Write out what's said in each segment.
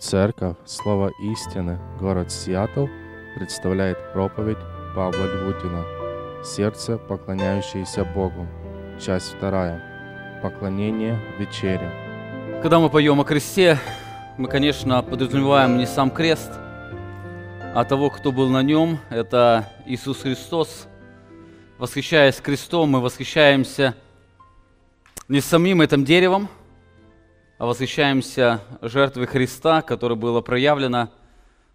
Церковь Слова Истины, город Сиэтл, представляет проповедь Павла Львутина «Сердце, поклоняющееся Богу». Часть вторая. Поклонение вечере. Когда мы поем о кресте, мы, конечно, подразумеваем не сам крест, а того, кто был на нем, это Иисус Христос. Восхищаясь крестом, мы восхищаемся не самим этим деревом, восхищаемся жертвой Христа, которая была проявлена,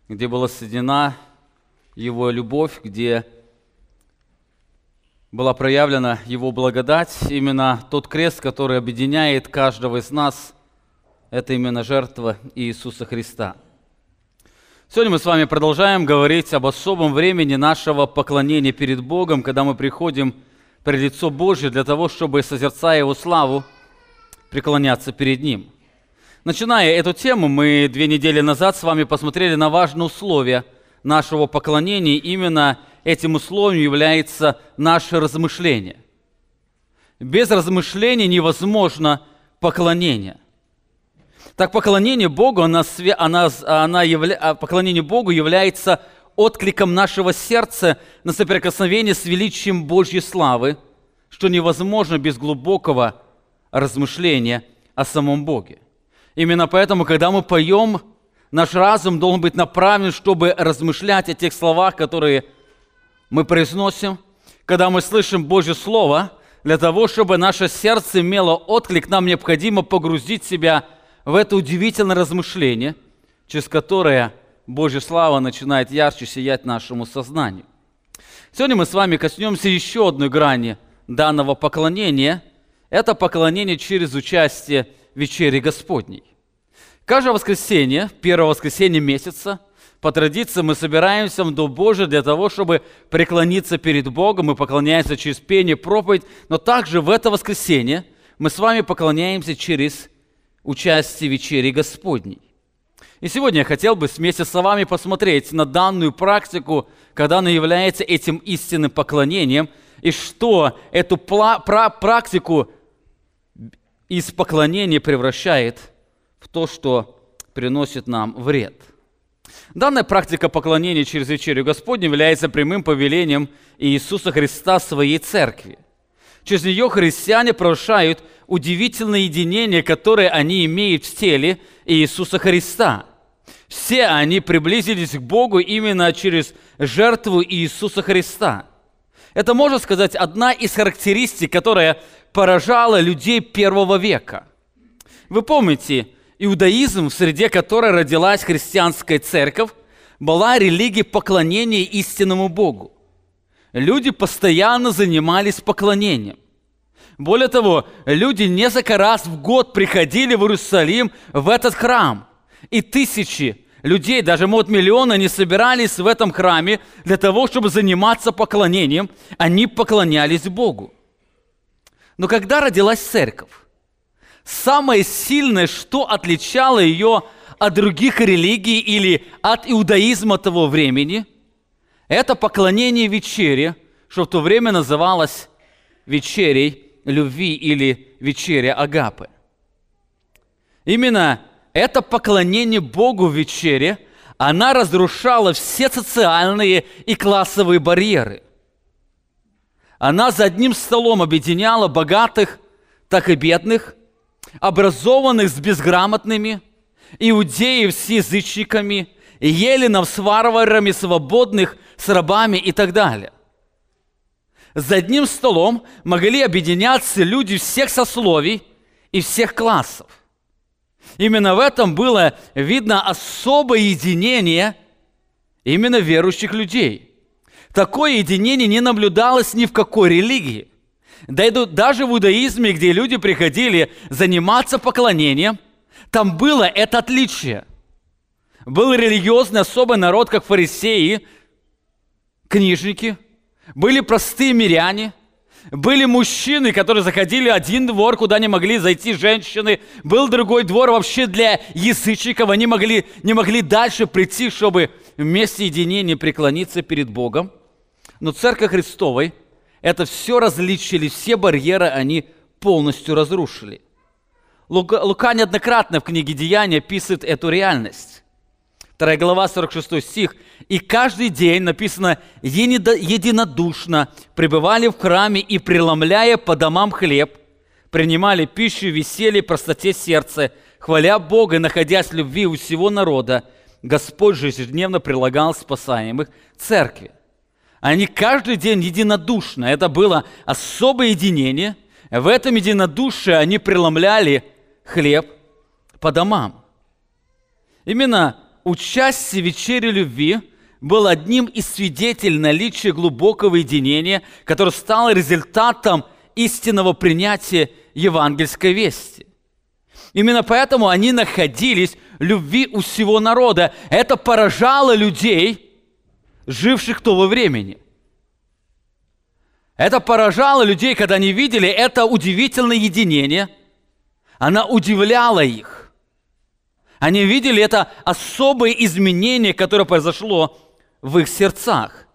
где была соединена Его любовь, где была проявлена Его благодать. Именно тот крест, который объединяет каждого из нас, это именно жертва Иисуса Христа. Сегодня мы с вами продолжаем говорить об особом времени нашего поклонения перед Богом, когда мы приходим пред лицо Божье для того, чтобы, созерцая Его славу, преклоняться перед Ним. Начиная эту тему, мы две недели назад с вами посмотрели на важные условия нашего поклонения. Именно этим условием является наше размышление. Без размышления невозможно поклонение. Так поклонение Богу, она, она, она явля, а поклонение Богу является откликом нашего сердца на соприкосновение с величием Божьей славы, что невозможно без глубокого размышления о самом Боге. Именно поэтому, когда мы поем, наш разум должен быть направлен, чтобы размышлять о тех словах, которые мы произносим. Когда мы слышим Божье Слово, для того, чтобы наше сердце имело отклик, нам необходимо погрузить себя в это удивительное размышление, через которое Божья слава начинает ярче сиять нашему сознанию. Сегодня мы с вами коснемся еще одной грани данного поклонения. Это поклонение через участие вечери Господней. Каждое воскресенье, первое воскресенье месяца, по традиции мы собираемся в Дом Божий для того, чтобы преклониться перед Богом. Мы поклоняемся через пение, проповедь, но также в это воскресенье мы с вами поклоняемся через участие вечери Господней. И сегодня я хотел бы вместе с вами посмотреть на данную практику, когда она является этим истинным поклонением, и что эту практику из поклонения превращает в то, что приносит нам вред. Данная практика поклонения через вечерю Господню является прямым повелением Иисуса Христа своей церкви. Через нее христиане прощают удивительное единение, которое они имеют в теле Иисуса Христа. Все они приблизились к Богу именно через жертву Иисуса Христа. Это, можно сказать, одна из характеристик, которая поражала людей первого века. Вы помните, иудаизм, в среде которой родилась христианская церковь, была религия поклонения истинному Богу. Люди постоянно занимались поклонением. Более того, люди несколько раз в год приходили в Иерусалим, в этот храм. И тысячи людей, даже может миллионы, они собирались в этом храме для того, чтобы заниматься поклонением. Они поклонялись Богу. Но когда родилась церковь, самое сильное, что отличало ее от других религий или от иудаизма того времени, это поклонение вечере, что в то время называлось вечерей любви или вечеря Агапы. Именно это поклонение Богу в вечере, она разрушала все социальные и классовые барьеры – она за одним столом объединяла богатых, так и бедных, образованных с безграмотными, иудеев с язычниками, еленов с варварами, свободных с рабами и так далее. За одним столом могли объединяться люди всех сословий и всех классов. Именно в этом было видно особое единение именно верующих людей – Такое единение не наблюдалось ни в какой религии. Даже в иудаизме, где люди приходили заниматься поклонением, там было это отличие. Был религиозный особый народ, как фарисеи, книжники, были простые миряне, были мужчины, которые заходили один двор, куда не могли зайти женщины, был другой двор вообще для язычников, они могли, не могли дальше прийти, чтобы вместе единения преклониться перед Богом – но Церковь Христовой это все различили, все барьеры они полностью разрушили. Лука, Лука неоднократно в книге Деяния описывает эту реальность. 2 глава, 46 стих. «И каждый день, написано, единодушно пребывали в храме и, преломляя по домам хлеб, принимали пищу, веселье, простоте сердца, хваля Бога, находясь в любви у всего народа, Господь же ежедневно прилагал спасаемых церкви». Они каждый день единодушно. Это было особое единение. В этом единодушии они преломляли хлеб по домам. Именно участие вечере любви был одним из свидетелей наличия глубокого единения, которое стало результатом истинного принятия евангельской вести. Именно поэтому они находились в любви у всего народа. Это поражало людей – живших того времени. Это поражало людей, когда они видели это удивительное единение. Она удивляла их. Они видели это особое изменение, которое произошло в их сердцах.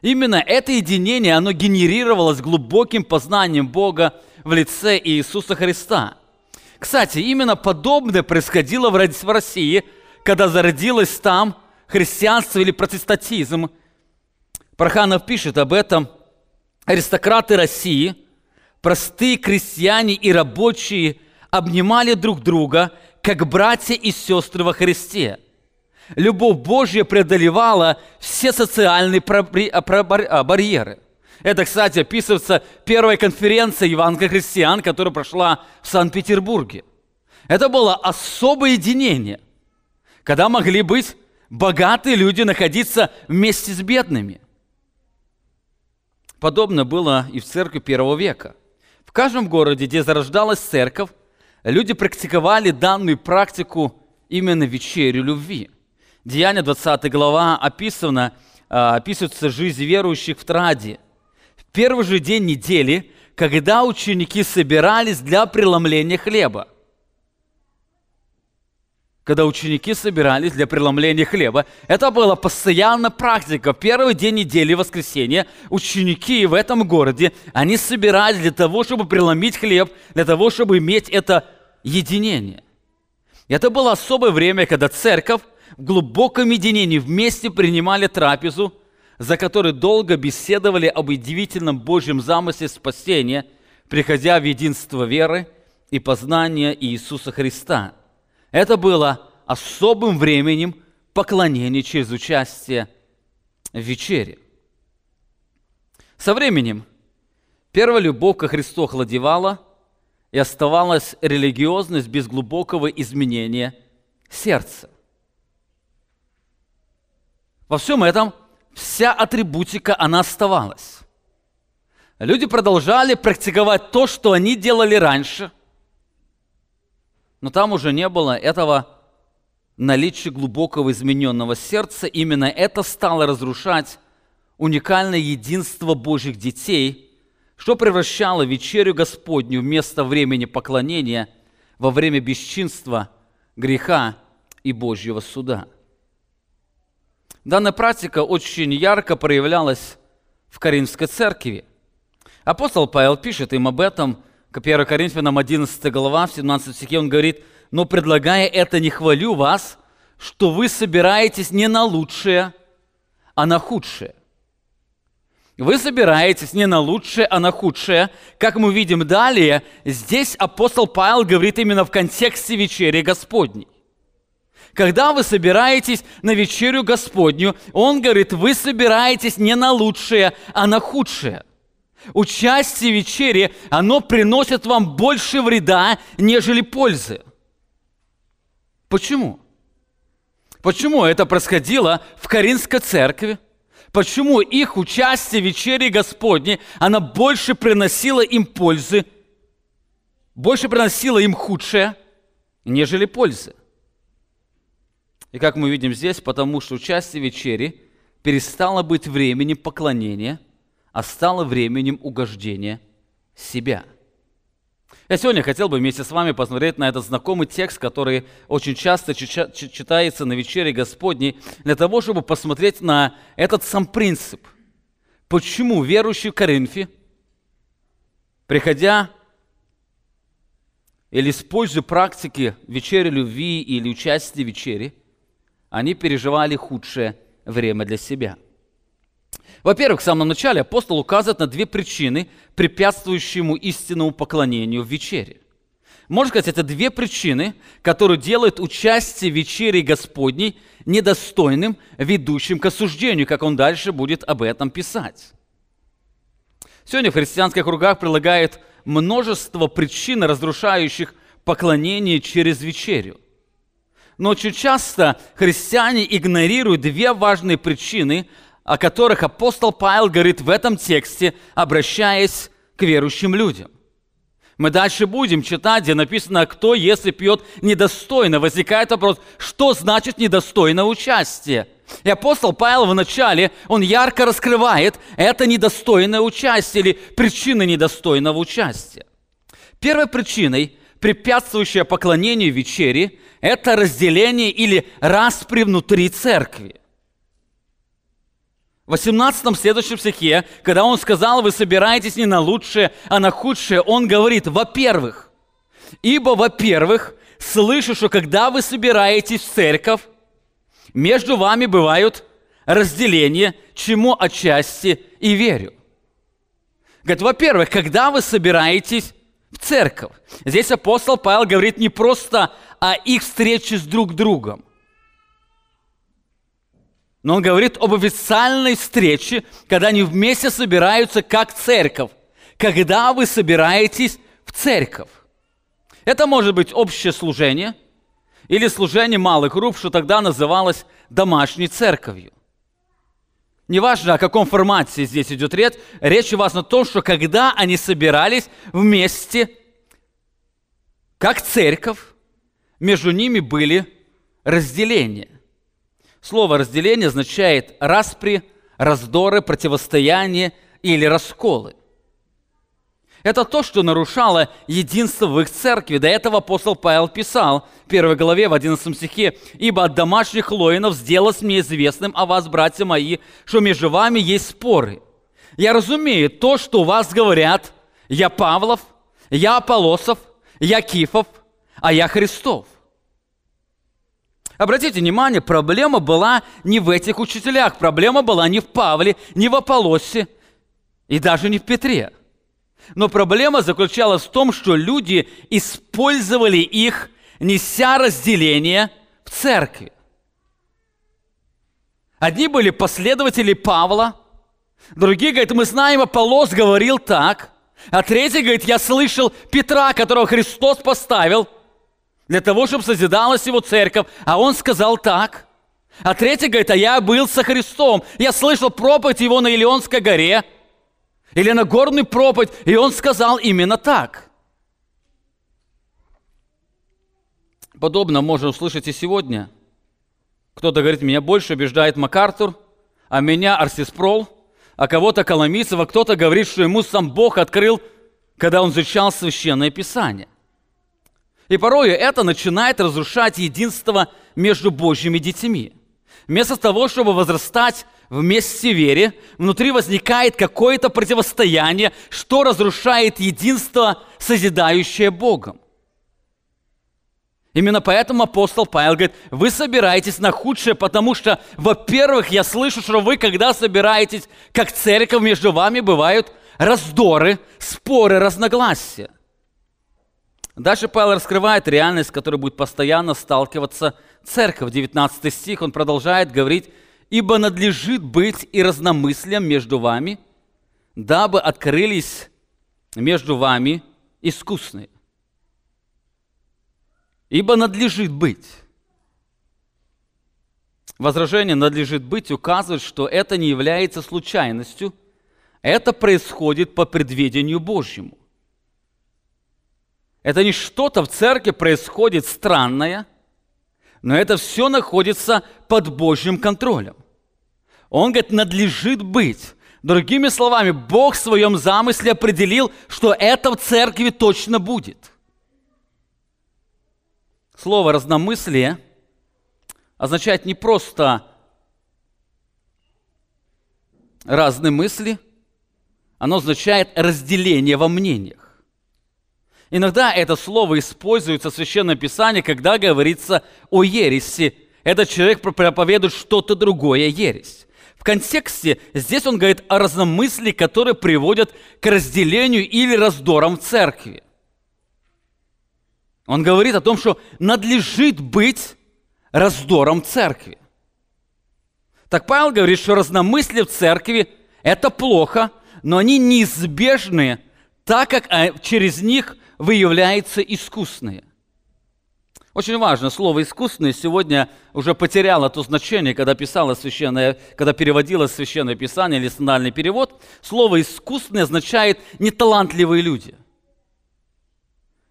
Именно это единение, оно генерировалось глубоким познанием Бога в лице Иисуса Христа. Кстати, именно подобное происходило в России, когда зародилось там – христианство или протестантизм. Проханов пишет об этом. Аристократы России, простые крестьяне и рабочие обнимали друг друга, как братья и сестры во Христе. Любовь Божья преодолевала все социальные а, а, барьеры. Это, кстати, описывается первой конференция евангелия христиан, которая прошла в Санкт-Петербурге. Это было особое единение, когда могли быть богатые люди находиться вместе с бедными. Подобно было и в церкви первого века. В каждом городе, где зарождалась церковь, люди практиковали данную практику именно вечерю любви. Деяние 20 глава описано, а, описывается жизнь верующих в Траде. В первый же день недели, когда ученики собирались для преломления хлеба – когда ученики собирались для преломления хлеба. Это была постоянная практика. Первый день недели, воскресенья, ученики в этом городе, они собирались для того, чтобы преломить хлеб, для того, чтобы иметь это единение. Это было особое время, когда церковь в глубоком единении вместе принимали трапезу, за которой долго беседовали об удивительном Божьем замысле спасения, приходя в единство веры и познания Иисуса Христа – это было особым временем поклонения через участие в вечере. Со временем первая любовь ко Христу охладевала, и оставалась религиозность без глубокого изменения сердца. Во всем этом вся атрибутика, она оставалась. Люди продолжали практиковать то, что они делали раньше – но там уже не было этого наличия глубокого измененного сердца. Именно это стало разрушать уникальное единство Божьих детей, что превращало вечерю Господню вместо времени поклонения во время бесчинства, греха и Божьего суда. Данная практика очень ярко проявлялась в Каринской церкви. Апостол Павел пишет им об этом 1 Коринфянам 11 глава, в 17 стихе он говорит, «Но предлагая это, не хвалю вас, что вы собираетесь не на лучшее, а на худшее». Вы собираетесь не на лучшее, а на худшее. Как мы видим далее, здесь апостол Павел говорит именно в контексте вечери Господней. Когда вы собираетесь на вечерю Господню, он говорит, вы собираетесь не на лучшее, а на худшее. Участие в вечере, оно приносит вам больше вреда, нежели пользы. Почему? Почему это происходило в Каринской церкви? Почему их участие в вечере Господней, она больше приносила им пользы, больше приносила им худшее, нежели пользы? И как мы видим здесь, потому что участие в вечере перестало быть временем поклонения – а стало временем угождения себя. Я сегодня хотел бы вместе с вами посмотреть на этот знакомый текст, который очень часто читается на вечере Господней, для того, чтобы посмотреть на этот сам принцип. Почему верующие в приходя или используя практики вечери любви или участия в вечере, Они переживали худшее время для себя. Во-первых, в самом начале апостол указывает на две причины, препятствующие ему истинному поклонению в вечере. Можно сказать, это две причины, которые делают участие в вечере Господней недостойным, ведущим к осуждению, как он дальше будет об этом писать. Сегодня в христианских кругах прилагает множество причин, разрушающих поклонение через вечерю. Но очень часто христиане игнорируют две важные причины, о которых апостол Павел говорит в этом тексте, обращаясь к верующим людям. Мы дальше будем читать, где написано, кто, если пьет недостойно. Возникает вопрос, что значит недостойно участие? И апостол Павел в начале, он ярко раскрывает это недостойное участие или причины недостойного участия. Первой причиной, препятствующей поклонению вечери, это разделение или распри внутри церкви. В 18 следующем стихе, когда он сказал, вы собираетесь не на лучшее, а на худшее, он говорит, во-первых, ибо, во-первых, слышу, что когда вы собираетесь в церковь, между вами бывают разделения, чему отчасти и верю. Говорит, во-первых, когда вы собираетесь в церковь, здесь апостол Павел говорит не просто о их встрече с друг другом, но он говорит об официальной встрече, когда они вместе собираются как церковь. Когда вы собираетесь в церковь. Это может быть общее служение или служение малых групп, что тогда называлось домашней церковью. Неважно, о каком формате здесь идет речь, речь у вас о том, что когда они собирались вместе, как церковь, между ними были разделения. Слово «разделение» означает распри, раздоры, противостояние или расколы. Это то, что нарушало единство в их церкви. До этого апостол Павел писал в первой главе в 11 стихе, «Ибо от домашних лоинов сделалось мне известным о вас, братья мои, что между вами есть споры. Я разумею то, что у вас говорят, я Павлов, я Аполосов, я Кифов, а я Христов. Обратите внимание, проблема была не в этих учителях, проблема была не в Павле, не в Аполосе и даже не в Петре. Но проблема заключалась в том, что люди использовали их, неся разделение в церкви. Одни были последователи Павла, другие говорят, мы знаем, Аполос говорил так, а третий говорит, я слышал Петра, которого Христос поставил – для того, чтобы созидалась его церковь. А он сказал так. А третий говорит, а я был со Христом. Я слышал проповедь его на Илионской горе. Или на горную проповедь. И он сказал именно так. Подобно можно услышать и сегодня. Кто-то говорит, меня больше убеждает МакАртур, а меня Арсиспрол, а кого-то Коломийцева, кто-то говорит, что ему сам Бог открыл, когда он изучал Священное Писание. И порой это начинает разрушать единство между Божьими детьми. Вместо того, чтобы возрастать вместе в вере, внутри возникает какое-то противостояние, что разрушает единство, созидающее Богом. Именно поэтому апостол Павел говорит, вы собираетесь на худшее, потому что, во-первых, я слышу, что вы, когда собираетесь, как церковь, между вами бывают раздоры, споры, разногласия. Дальше Павел раскрывает реальность, с которой будет постоянно сталкиваться церковь. 19 стих, он продолжает говорить, «Ибо надлежит быть и разномыслием между вами, дабы открылись между вами искусные». Ибо надлежит быть. Возражение «надлежит быть» указывает, что это не является случайностью, это происходит по предведению Божьему. Это не что-то в церкви происходит странное, но это все находится под Божьим контролем. Он говорит, надлежит быть. Другими словами, Бог в своем замысле определил, что это в церкви точно будет. Слово разномыслие означает не просто разные мысли, оно означает разделение во мнениях. Иногда это слово используется в Священном Писании, когда говорится о ереси. этот человек проповедует что-то другое ересь. В контексте здесь он говорит о разномыслии, которые приводят к разделению или раздорам в церкви. Он говорит о том, что надлежит быть раздором церкви. Так Павел говорит, что разномыслие в церкви – это плохо, но они неизбежны, так как а, через них выявляются искусные. Очень важно, слово «искусственный» сегодня уже потеряло то значение, когда писало священное, когда переводилось священное писание или синальный перевод. Слово «искусственный» означает «неталантливые люди».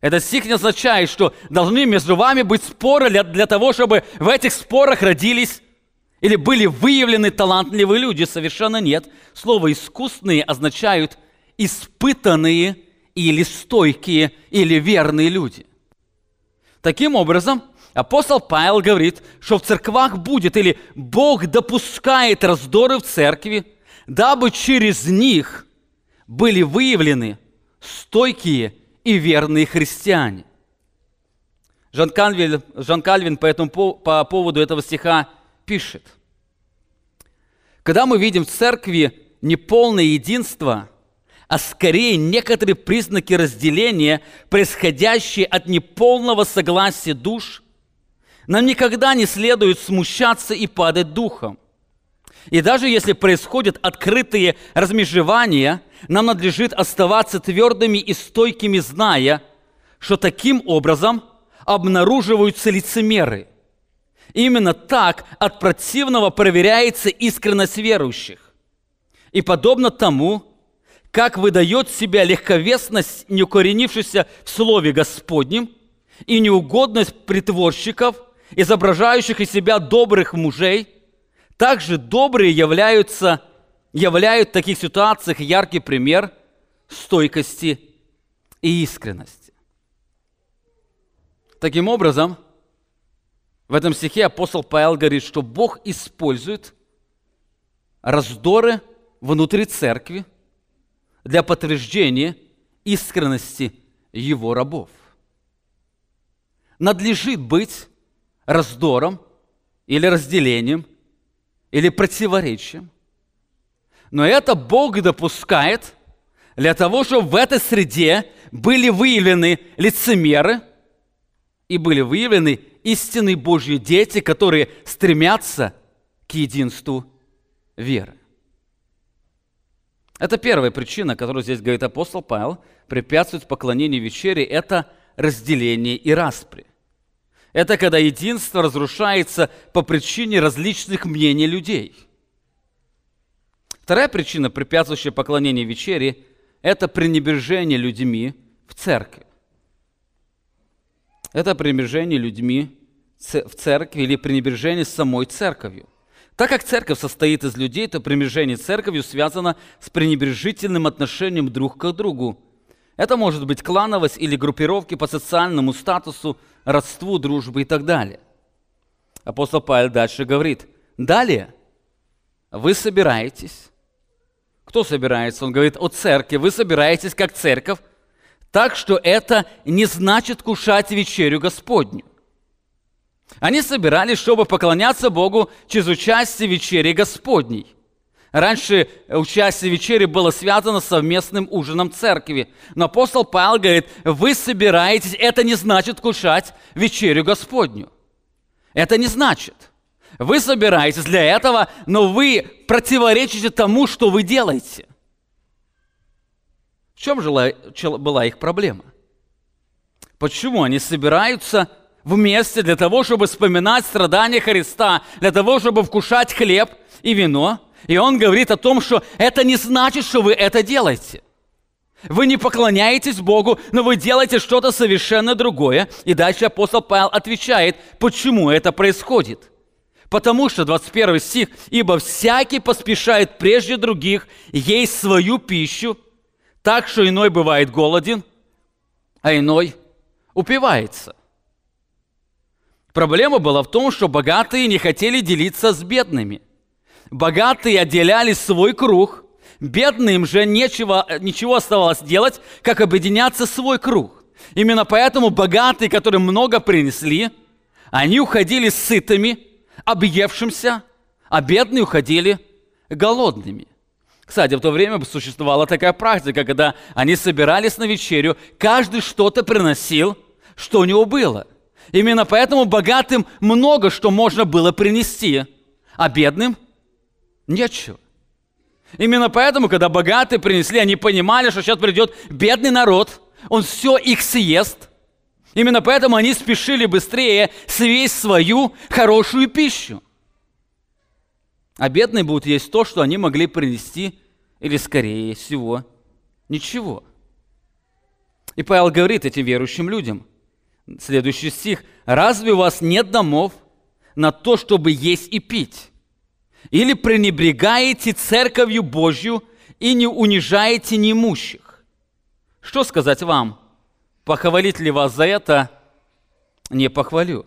Этот стих не означает, что должны между вами быть споры для, для того, чтобы в этих спорах родились или были выявлены талантливые люди. Совершенно нет. Слово «искусные» означают испытанные или стойкие или верные люди. Таким образом, апостол Павел говорит, что в церквах будет или Бог допускает раздоры в церкви, дабы через них были выявлены стойкие и верные христиане. Жан Кальвин, Жан Кальвин по, этому, по поводу этого стиха пишет. Когда мы видим в церкви неполное единство, а скорее некоторые признаки разделения, происходящие от неполного согласия душ, нам никогда не следует смущаться и падать духом. И даже если происходят открытые размежевания – нам надлежит оставаться твердыми и стойкими, зная, что таким образом обнаруживаются лицемеры. Именно так от противного проверяется искренность верующих. И подобно тому, как выдает себя легковесность, не укоренившаяся в Слове Господнем, и неугодность притворщиков, изображающих из себя добрых мужей, также добрые являются являют в таких ситуациях яркий пример стойкости и искренности. Таким образом, в этом стихе апостол Павел говорит, что Бог использует раздоры внутри церкви для подтверждения искренности его рабов. Надлежит быть раздором или разделением или противоречием но это Бог допускает для того, чтобы в этой среде были выявлены лицемеры и были выявлены истинные Божьи дети, которые стремятся к единству веры. Это первая причина, которую здесь говорит апостол Павел, препятствует поклонению вечере, это разделение и распри. Это когда единство разрушается по причине различных мнений людей – Вторая причина, препятствующая поклонению вечере, это пренебрежение людьми в церкви. Это пренебрежение людьми в церкви или пренебрежение самой церковью. Так как церковь состоит из людей, то пренебрежение церковью связано с пренебрежительным отношением друг к другу. Это может быть клановость или группировки по социальному статусу, родству, дружбе и так далее. Апостол Павел дальше говорит, далее вы собираетесь кто собирается? Он говорит о церкви. Вы собираетесь как церковь, так что это не значит кушать вечерю Господню. Они собирались, чтобы поклоняться Богу через участие в вечере Господней. Раньше участие в вечере было связано с совместным ужином церкви. Но апостол Павел говорит, вы собираетесь, это не значит кушать вечерю Господню. Это не значит. Вы собираетесь для этого, но вы противоречите тому, что вы делаете. В чем жила, была их проблема? Почему они собираются вместе для того, чтобы вспоминать страдания Христа, для того, чтобы вкушать хлеб и вино? И он говорит о том, что это не значит, что вы это делаете. Вы не поклоняетесь Богу, но вы делаете что-то совершенно другое. И дальше апостол Павел отвечает, почему это происходит – Потому что, 21 стих, «Ибо всякий поспешает прежде других есть свою пищу, так что иной бывает голоден, а иной упивается». Проблема была в том, что богатые не хотели делиться с бедными. Богатые отделяли свой круг, бедным же нечего, ничего оставалось делать, как объединяться в свой круг. Именно поэтому богатые, которые много принесли, они уходили сытыми – объевшимся, а бедные уходили голодными. Кстати, в то время существовала такая практика, когда они собирались на вечерю, каждый что-то приносил, что у него было. Именно поэтому богатым много что можно было принести, а бедным нечего. Именно поэтому, когда богатые принесли, они понимали, что сейчас придет бедный народ, он все их съест. Именно поэтому они спешили быстрее съесть свою хорошую пищу. А бедные будут есть то, что они могли принести, или скорее всего, ничего. И Павел говорит этим верующим людям, следующий стих, «Разве у вас нет домов на то, чтобы есть и пить? Или пренебрегаете церковью Божью и не унижаете неимущих? Что сказать вам? Похвалить ли вас за это? Не похвалю».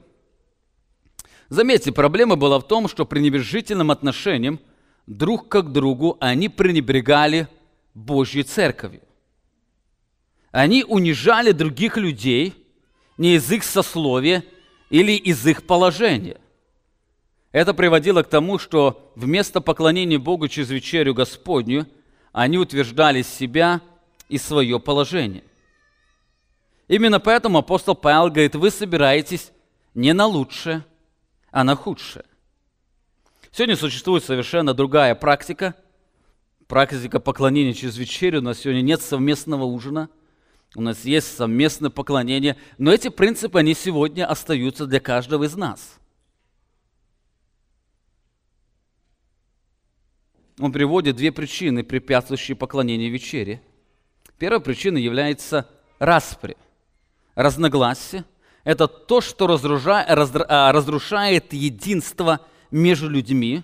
Заметьте, проблема была в том, что пренебрежительным отношением друг к другу они пренебрегали Божьей церковью. Они унижали других людей не из их сословия или из их положения. Это приводило к тому, что вместо поклонения Богу через вечерю Господню они утверждали себя и свое положение. Именно поэтому апостол Павел говорит, вы собираетесь не на лучшее, а на худшее. Сегодня существует совершенно другая практика. Практика поклонения через вечерю. У нас сегодня нет совместного ужина. У нас есть совместное поклонение. Но эти принципы, они сегодня остаются для каждого из нас. Он приводит две причины, препятствующие поклонению вечере. Первая причина является распри, разногласие – это то, что а, разрушает единство между людьми.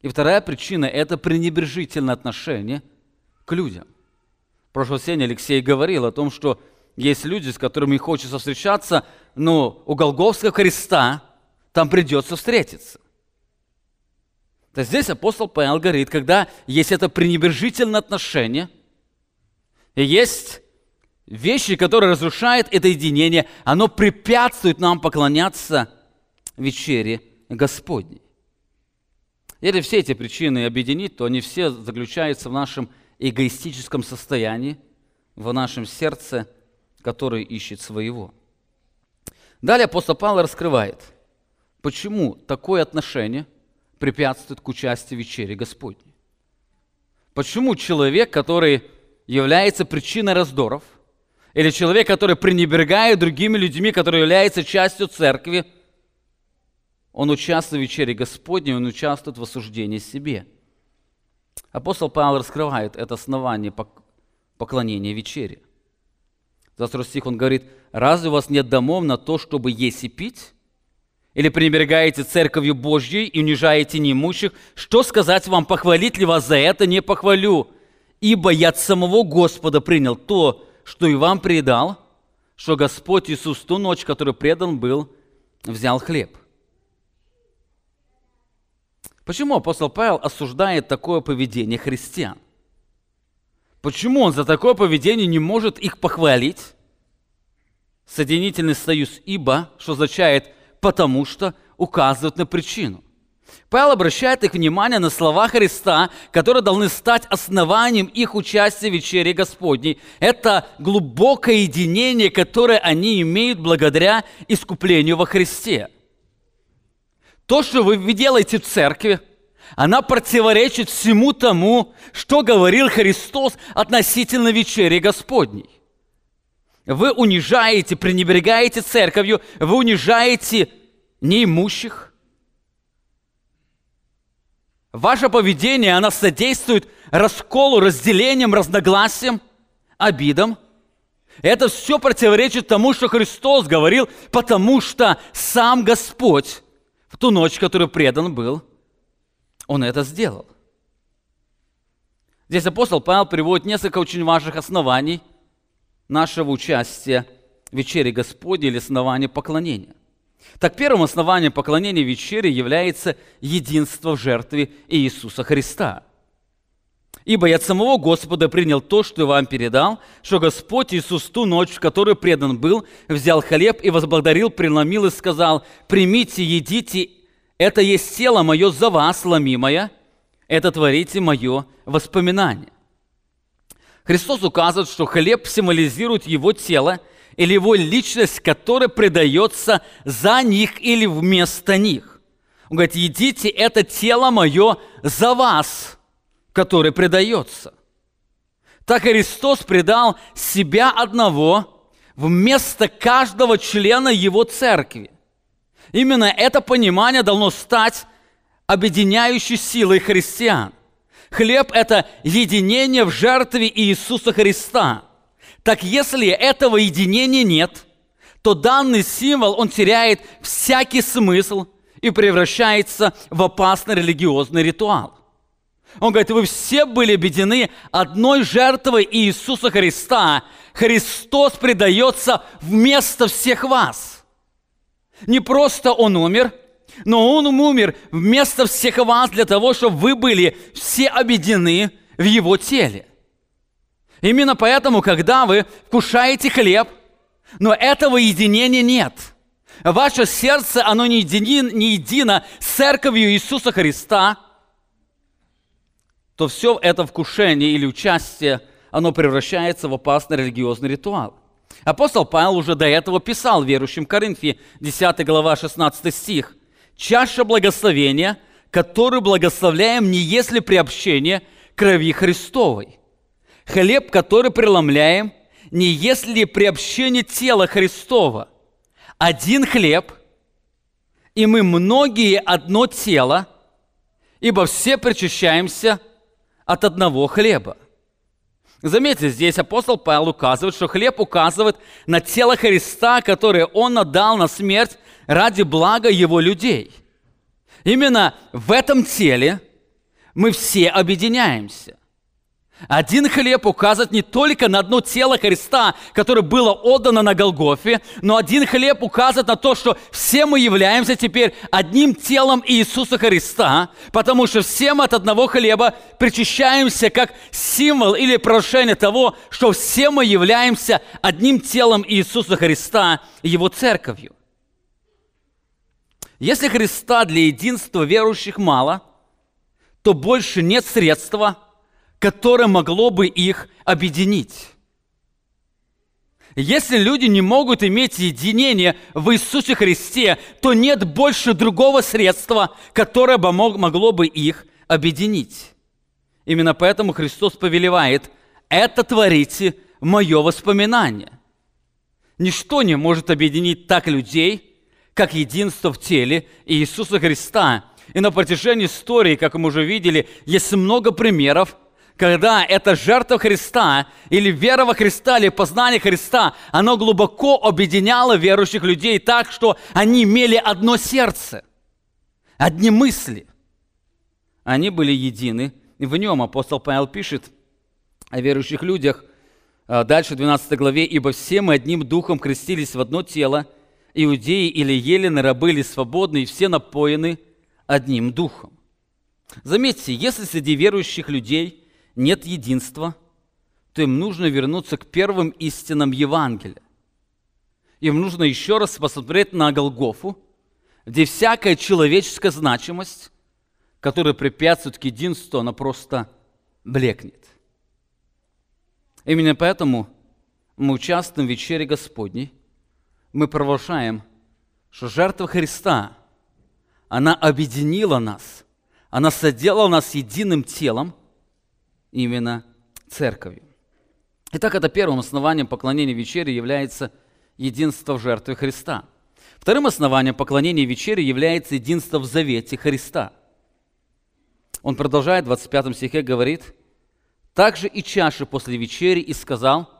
И вторая причина – это пренебрежительное отношение к людям. В прошлый день Алексей говорил о том, что есть люди, с которыми хочется встречаться, но у Голговского креста там придется встретиться. То здесь апостол Павел говорит, когда есть это пренебрежительное отношение, и есть вещи, которые разрушают это единение, оно препятствует нам поклоняться вечере Господней. Если все эти причины объединить, то они все заключаются в нашем эгоистическом состоянии, в нашем сердце, которое ищет своего. Далее апостол Павел раскрывает, почему такое отношение препятствует к участию в вечере Господней. Почему человек, который является причиной раздоров – или человек, который пренебрегает другими людьми, который является частью церкви, он участвует в вечере Господней, он участвует в осуждении себе. Апостол Павел раскрывает это основание поклонения вечере. За второй стих он говорит, разве у вас нет домов на то, чтобы есть и пить? Или пренебрегаете церковью Божьей и унижаете неимущих? Что сказать вам, похвалить ли вас за это? Не похвалю. Ибо я от самого Господа принял то, что и вам предал, что Господь Иисус ту ночь, которую предан был, взял хлеб. Почему апостол Павел осуждает такое поведение христиан? Почему он за такое поведение не может их похвалить? Соединительный союз «ибо», что означает «потому что», указывает на причину. Павел обращает их внимание на слова Христа, которые должны стать основанием их участия в вечере Господней. Это глубокое единение, которое они имеют благодаря искуплению во Христе. То, что вы делаете в церкви, она противоречит всему тому, что говорил Христос относительно вечери Господней. Вы унижаете, пренебрегаете церковью, вы унижаете неимущих – Ваше поведение, оно содействует расколу, разделениям, разногласиям, обидам. Это все противоречит тому, что Христос говорил, потому что сам Господь в ту ночь, которую предан был, Он это сделал. Здесь апостол Павел приводит несколько очень важных оснований нашего участия в вечере Господней или основания поклонения. Так первым основанием поклонения вечери является единство в жертве Иисуса Христа. Ибо я от самого Господа принял то, что вам передал, что Господь Иисус ту ночь, в которую предан был, взял хлеб и возблагодарил, преломил и сказал, примите, едите, это есть тело мое за вас, ломимое, это творите мое воспоминание. Христос указывает, что хлеб символизирует его тело или его личность, которая предается за них или вместо них. Он говорит, едите это тело мое за вас, которое предается. Так Христос предал себя одного вместо каждого члена его церкви. Именно это понимание должно стать объединяющей силой христиан. Хлеб – это единение в жертве Иисуса Христа. Так если этого единения нет, то данный символ, он теряет всякий смысл и превращается в опасный религиозный ритуал. Он говорит, вы все были объединены одной жертвой Иисуса Христа. Христос предается вместо всех вас. Не просто Он умер – но Он умер вместо всех вас для того, чтобы вы были все объединены в Его теле. Именно поэтому, когда вы вкушаете хлеб, но этого единения нет. Ваше сердце, оно не, едино, не едино с церковью Иисуса Христа, то все это вкушение или участие, оно превращается в опасный религиозный ритуал. Апостол Павел уже до этого писал верующим Коринфе, 10 глава, 16 стих – чаша благословения, которую благословляем не если приобщение крови Христовой. Хлеб, который преломляем, не если приобщение тела Христова. Один хлеб, и мы многие одно тело, ибо все причащаемся от одного хлеба. Заметьте, здесь апостол Павел указывает, что хлеб указывает на тело Христа, которое Он отдал на смерть ради блага Его людей. Именно в этом теле мы все объединяемся. Один хлеб указывает не только на одно тело Христа, которое было отдано на Голгофе, но один хлеб указывает на то, что все мы являемся теперь одним телом Иисуса Христа, потому что все мы от одного хлеба причащаемся как символ или прошение того, что все мы являемся одним телом Иисуса Христа, Его церковью. Если Христа для единства верующих мало, то больше нет средства – которое могло бы их объединить. Если люди не могут иметь единение в Иисусе Христе, то нет больше другого средства, которое бы могло бы их объединить. Именно поэтому Христос повелевает, это творите мое воспоминание. Ничто не может объединить так людей, как единство в теле Иисуса Христа. И на протяжении истории, как мы уже видели, есть много примеров, когда эта жертва Христа или вера во Христа или познание Христа, оно глубоко объединяло верующих людей так, что они имели одно сердце, одни мысли. Они были едины. И в нем апостол Павел пишет о верующих людях, а, дальше в 12 главе, «Ибо все мы одним духом крестились в одно тело, иудеи или елены, рабы или свободные, все напоены одним духом». Заметьте, если среди верующих людей – нет единства, то им нужно вернуться к первым истинам Евангелия. Им нужно еще раз посмотреть на Голгофу, где всякая человеческая значимость, которая препятствует к единству, она просто блекнет. Именно поэтому мы участвуем в вечере Господней, мы провозглашаем, что жертва Христа, она объединила нас, она соделала нас единым телом – именно церковью. Итак, это первым основанием поклонения вечери является единство в жертве Христа. Вторым основанием поклонения вечери является единство в завете Христа. Он продолжает в 25 стихе, говорит, «Также и чаша после вечери, и сказал,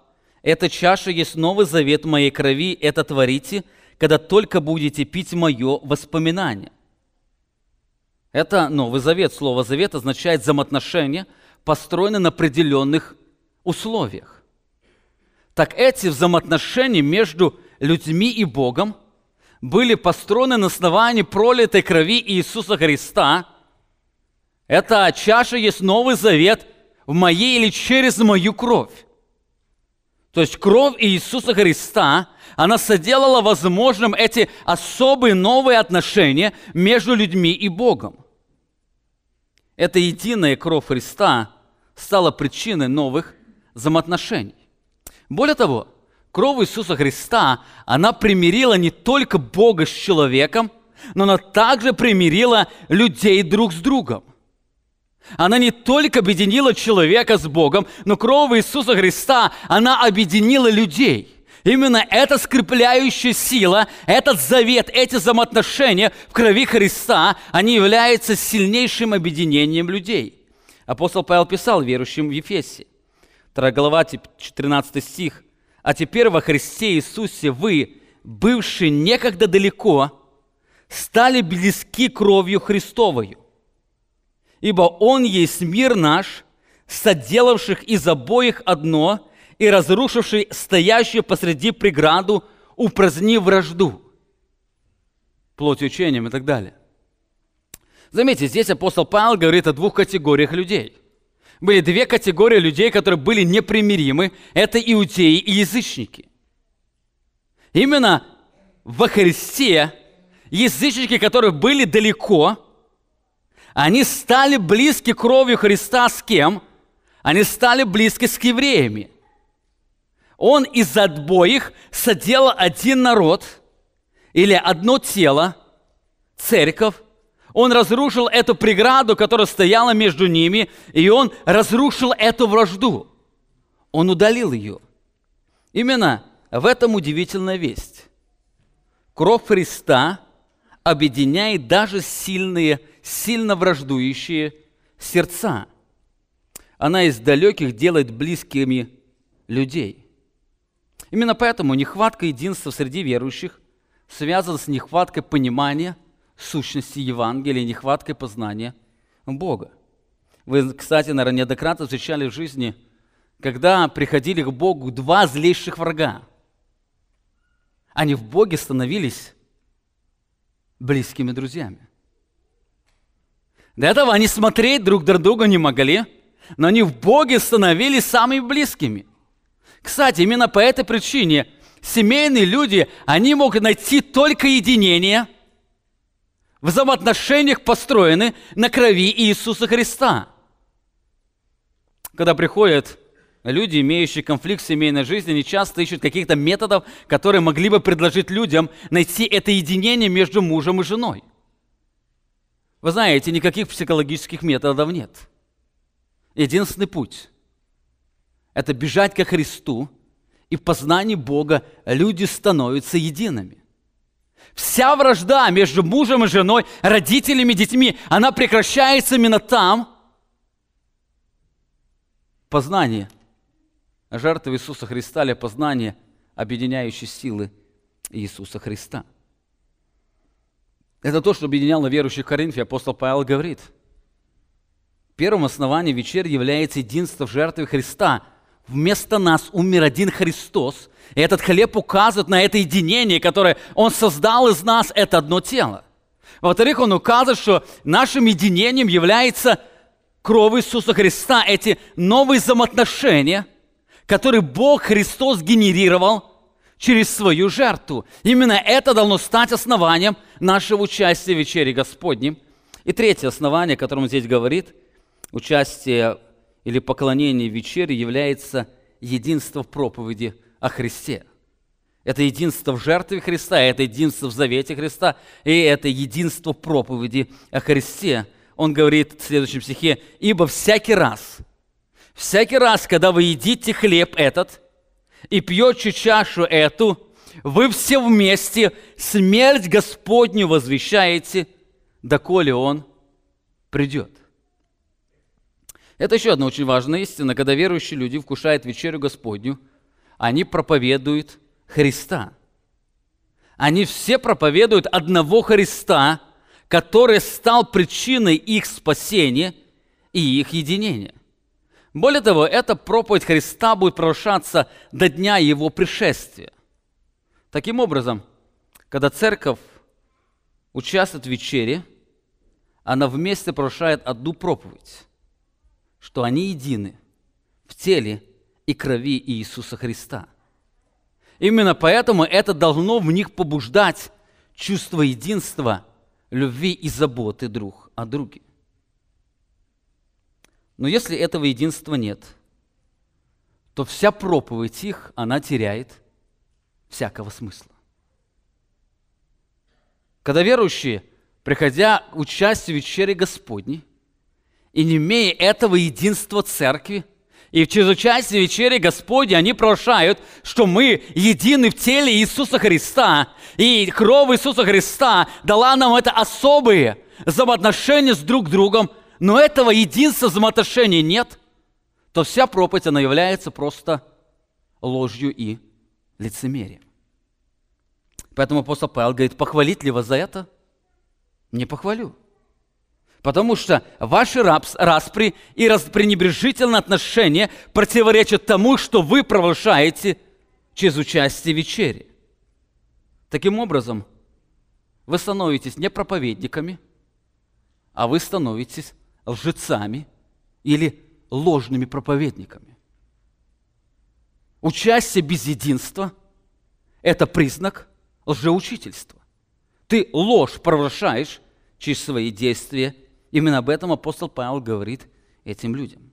эта чаша есть новый завет моей крови, это творите, когда только будете пить мое воспоминание». Это новый завет. Слово «завет» означает взаимоотношения – построены на определенных условиях. Так эти взаимоотношения между людьми и Богом были построены на основании пролитой крови Иисуса Христа. Эта чаша есть Новый Завет в моей или через мою кровь. То есть кровь Иисуса Христа, она соделала возможным эти особые новые отношения между людьми и Богом. Эта единая кровь Христа стала причиной новых взаимоотношений. Более того, кровь Иисуса Христа, она примирила не только Бога с человеком, но она также примирила людей друг с другом. Она не только объединила человека с Богом, но кровь Иисуса Христа, она объединила людей. Именно эта скрепляющая сила, этот завет, эти взаимоотношения в крови Христа, они являются сильнейшим объединением людей. Апостол Павел писал верующим в Ефесе, 2 глава, 14 стих. «А теперь во Христе Иисусе вы, бывшие некогда далеко, стали близки кровью Христовою, ибо Он есть мир наш, соделавших из обоих одно и разрушивший стоящую посреди преграду, упразднив вражду, плоть учением и так далее. Заметьте, здесь апостол Павел говорит о двух категориях людей. Были две категории людей, которые были непримиримы. Это иудеи и язычники. Именно во Христе язычники, которые были далеко, они стали близки кровью Христа с кем? Они стали близки с евреями. Он из обоих соделал один народ или одно тело, церковь. Он разрушил эту преграду, которая стояла между ними, и он разрушил эту вражду. Он удалил ее. Именно в этом удивительная весть. Кровь Христа объединяет даже сильные, сильно враждующие сердца. Она из далеких делает близкими людей. Именно поэтому нехватка единства среди верующих связана с нехваткой понимания сущности Евангелия, нехваткой познания Бога. Вы, кстати, наверное, неоднократно встречали в жизни, когда приходили к Богу два злейших врага. Они в Боге становились близкими друзьями. До этого они смотреть друг на друга не могли, но они в Боге становились самыми близкими. Кстати, именно по этой причине семейные люди, они могут найти только единение, взаимоотношениях построены на крови Иисуса Христа. Когда приходят люди, имеющие конфликт в семейной жизни, они часто ищут каких-то методов, которые могли бы предложить людям найти это единение между мужем и женой. Вы знаете, никаких психологических методов нет. Единственный путь – это бежать ко Христу, и в познании Бога люди становятся едиными. Вся вражда между мужем и женой, родителями детьми, она прекращается именно там, познание – жертвы Иисуса Христа для познания объединяющей силы Иисуса Христа. Это то, что объединяло верующих в Коринфе. Апостол Павел говорит, первым основанием вечери является единство в жертве Христа. Вместо нас умер один Христос. И этот хлеб указывает на это единение, которое Он создал из нас, это одно тело. Во-вторых, Он указывает, что нашим единением является кровь Иисуса Христа, эти новые взаимоотношения – который Бог Христос генерировал через свою жертву. Именно это должно стать основанием нашего участия в вечере Господнем. И третье основание, о котором здесь говорит, участие или поклонение вечере является единство в проповеди о Христе. Это единство в жертве Христа, это единство в завете Христа, и это единство в проповеди о Христе. Он говорит в следующем стихе, «Ибо всякий раз, Всякий раз, когда вы едите хлеб этот и пьете чашу эту, вы все вместе смерть Господню возвещаете, доколе Он придет. Это еще одна очень важная истина. Когда верующие люди вкушают вечерю Господню, они проповедуют Христа. Они все проповедуют одного Христа, который стал причиной их спасения и их единения. Более того, эта проповедь Христа будет провозглашаться до дня Его пришествия. Таким образом, когда церковь участвует в вечере, она вместе провозглашает одну проповедь, что они едины в теле и крови Иисуса Христа. Именно поэтому это должно в них побуждать чувство единства, любви и заботы друг о друге. Но если этого единства нет, то вся проповедь их, она теряет всякого смысла. Когда верующие, приходя к участию в вечере Господней, и не имея этого единства церкви, и в вечере Господи они провозглашают, что мы едины в теле Иисуса Христа. И кровь Иисуса Христа дала нам это особые взаимоотношения с друг другом. Но этого единства взаимоотношений нет, то вся проповедь, она является просто ложью и лицемерием. Поэтому апостол Павел говорит, похвалить ли вас за это? Не похвалю. Потому что ваши распри и пренебрежительное отношение противоречат тому, что вы провозглашаете через участие в вечере. Таким образом, вы становитесь не проповедниками, а вы становитесь лжецами или ложными проповедниками. Участие без единства – это признак лжеучительства. Ты ложь провозглашаешь через свои действия Именно об этом апостол Павел говорит этим людям.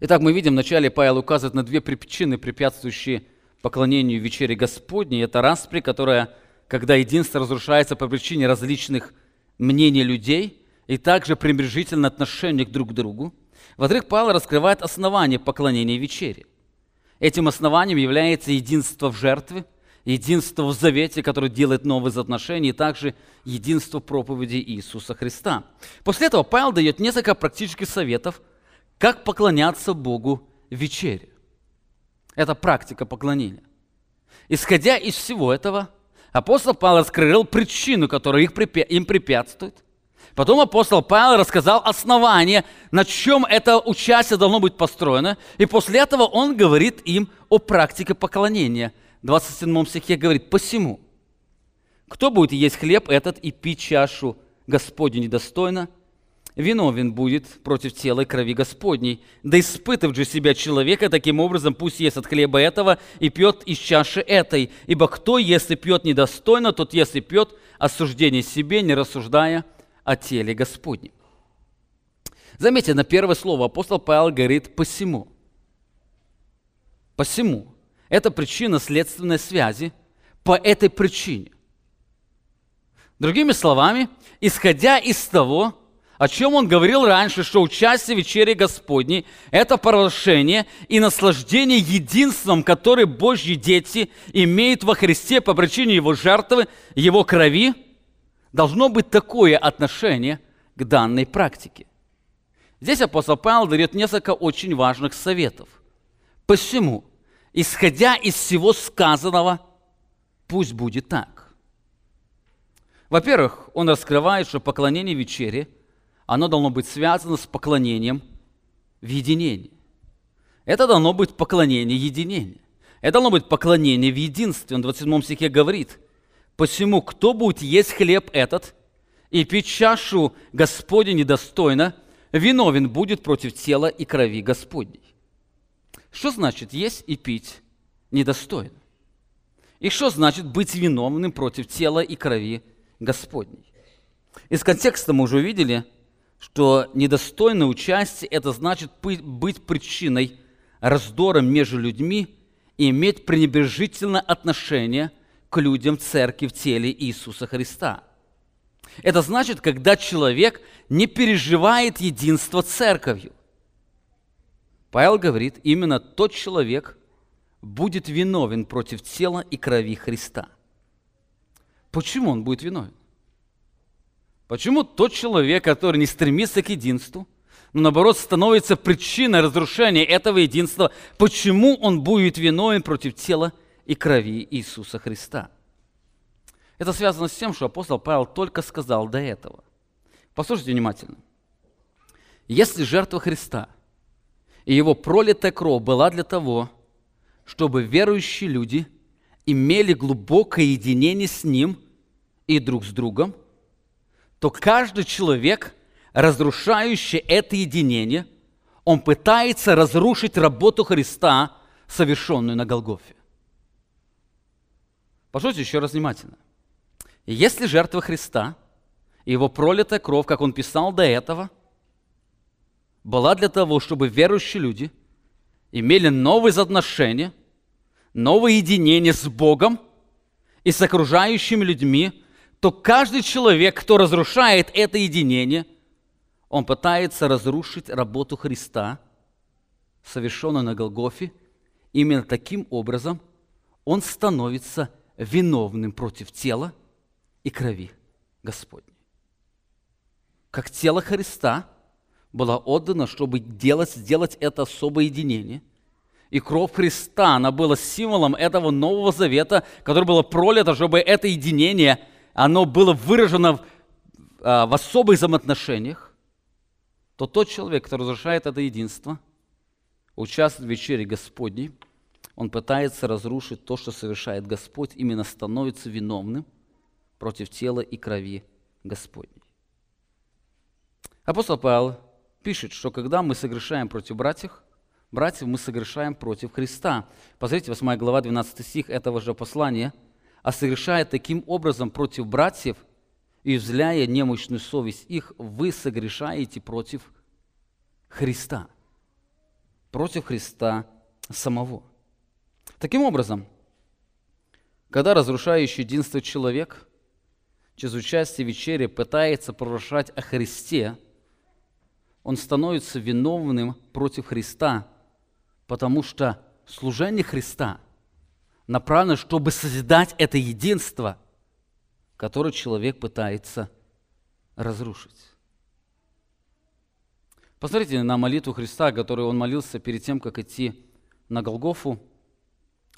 Итак, мы видим, вначале Павел указывает на две причины, препятствующие поклонению вечере Господней. Это распри, которая, когда единство разрушается по причине различных мнений людей, и также пренебрежительное отношение друг к другу. Во-вторых, Павел раскрывает основание поклонения вечере. Этим основанием является единство в жертве, единство в завете, которое делает новые отношения, и также единство проповеди Иисуса Христа. После этого Павел дает несколько практических советов, как поклоняться Богу в вечере. Это практика поклонения. Исходя из всего этого, апостол Павел раскрыл причину, которая им препятствует. Потом апостол Павел рассказал основание, на чем это участие должно быть построено. И после этого он говорит им о практике поклонения – 27 стихе говорит, «Посему, кто будет есть хлеб этот и пить чашу Господню недостойно, виновен будет против тела и крови Господней. Да испытав же себя человека, таким образом пусть ест от хлеба этого и пьет из чаши этой. Ибо кто, если пьет недостойно, тот, если пьет осуждение себе, не рассуждая о теле Господнем». Заметьте, на первое слово апостол Павел говорит «посему». «Посему». Это причина следственной связи по этой причине. Другими словами, исходя из того, о чем он говорил раньше, что участие в вечере Господней – это провозглашение и наслаждение единством, которое Божьи дети имеют во Христе по причине Его жертвы, Его крови, должно быть такое отношение к данной практике. Здесь апостол Павел дает несколько очень важных советов. Посему – исходя из всего сказанного, пусть будет так. Во-первых, он раскрывает, что поклонение вечере, оно должно быть связано с поклонением в единении. Это должно быть поклонение единения. Это должно быть поклонение в единстве. Он в 27 стихе говорит, «Посему, кто будет есть хлеб этот и пить чашу Господня недостойно, виновен будет против тела и крови Господней». Что значит есть и пить недостойно? И что значит быть виновным против тела и крови Господней? Из контекста мы уже увидели, что недостойное участие – это значит быть причиной раздора между людьми и иметь пренебрежительное отношение к людям церкви в теле Иисуса Христа. Это значит, когда человек не переживает единство церковью. Павел говорит, именно тот человек будет виновен против тела и крови Христа. Почему он будет виновен? Почему тот человек, который не стремится к единству, но наоборот становится причиной разрушения этого единства, почему он будет виновен против тела и крови Иисуса Христа? Это связано с тем, что апостол Павел только сказал до этого. Послушайте внимательно. Если жертва Христа – и его пролитая кровь была для того, чтобы верующие люди имели глубокое единение с Ним и друг с другом, то каждый человек, разрушающий это единение, Он пытается разрушить работу Христа, совершенную на Голгофе. Послушайте еще раз внимательно. Если жертва Христа и его пролитая кровь, как он писал до этого, была для того, чтобы верующие люди имели новые отношения, новое единение с Богом и с окружающими людьми, то каждый человек, кто разрушает это единение, он пытается разрушить работу Христа, совершенную на Голгофе. Именно таким образом он становится виновным против тела и крови Господней. Как тело Христа было отдано, чтобы делать, сделать это особое единение. И кровь Христа, она была символом этого Нового Завета, которое было пролито, чтобы это единение, оно было выражено в, а, в особых взаимоотношениях, то тот человек, который разрушает это единство, участвует в вечере Господней, он пытается разрушить то, что совершает Господь, именно становится виновным против тела и крови Господней. Апостол Павел пишет, что когда мы согрешаем против братьев, братьев мы согрешаем против Христа. Посмотрите, 8 глава, 12 стих этого же послания. «А согрешая таким образом против братьев и взляя немощную совесть их, вы согрешаете против Христа». Против Христа самого. Таким образом, когда разрушающий единство человек через участие в вечере пытается прорушать о Христе, он становится виновным против Христа, потому что служение Христа направлено, чтобы созидать это единство, которое человек пытается разрушить. Посмотрите на молитву Христа, которую он молился перед тем, как идти на Голгофу –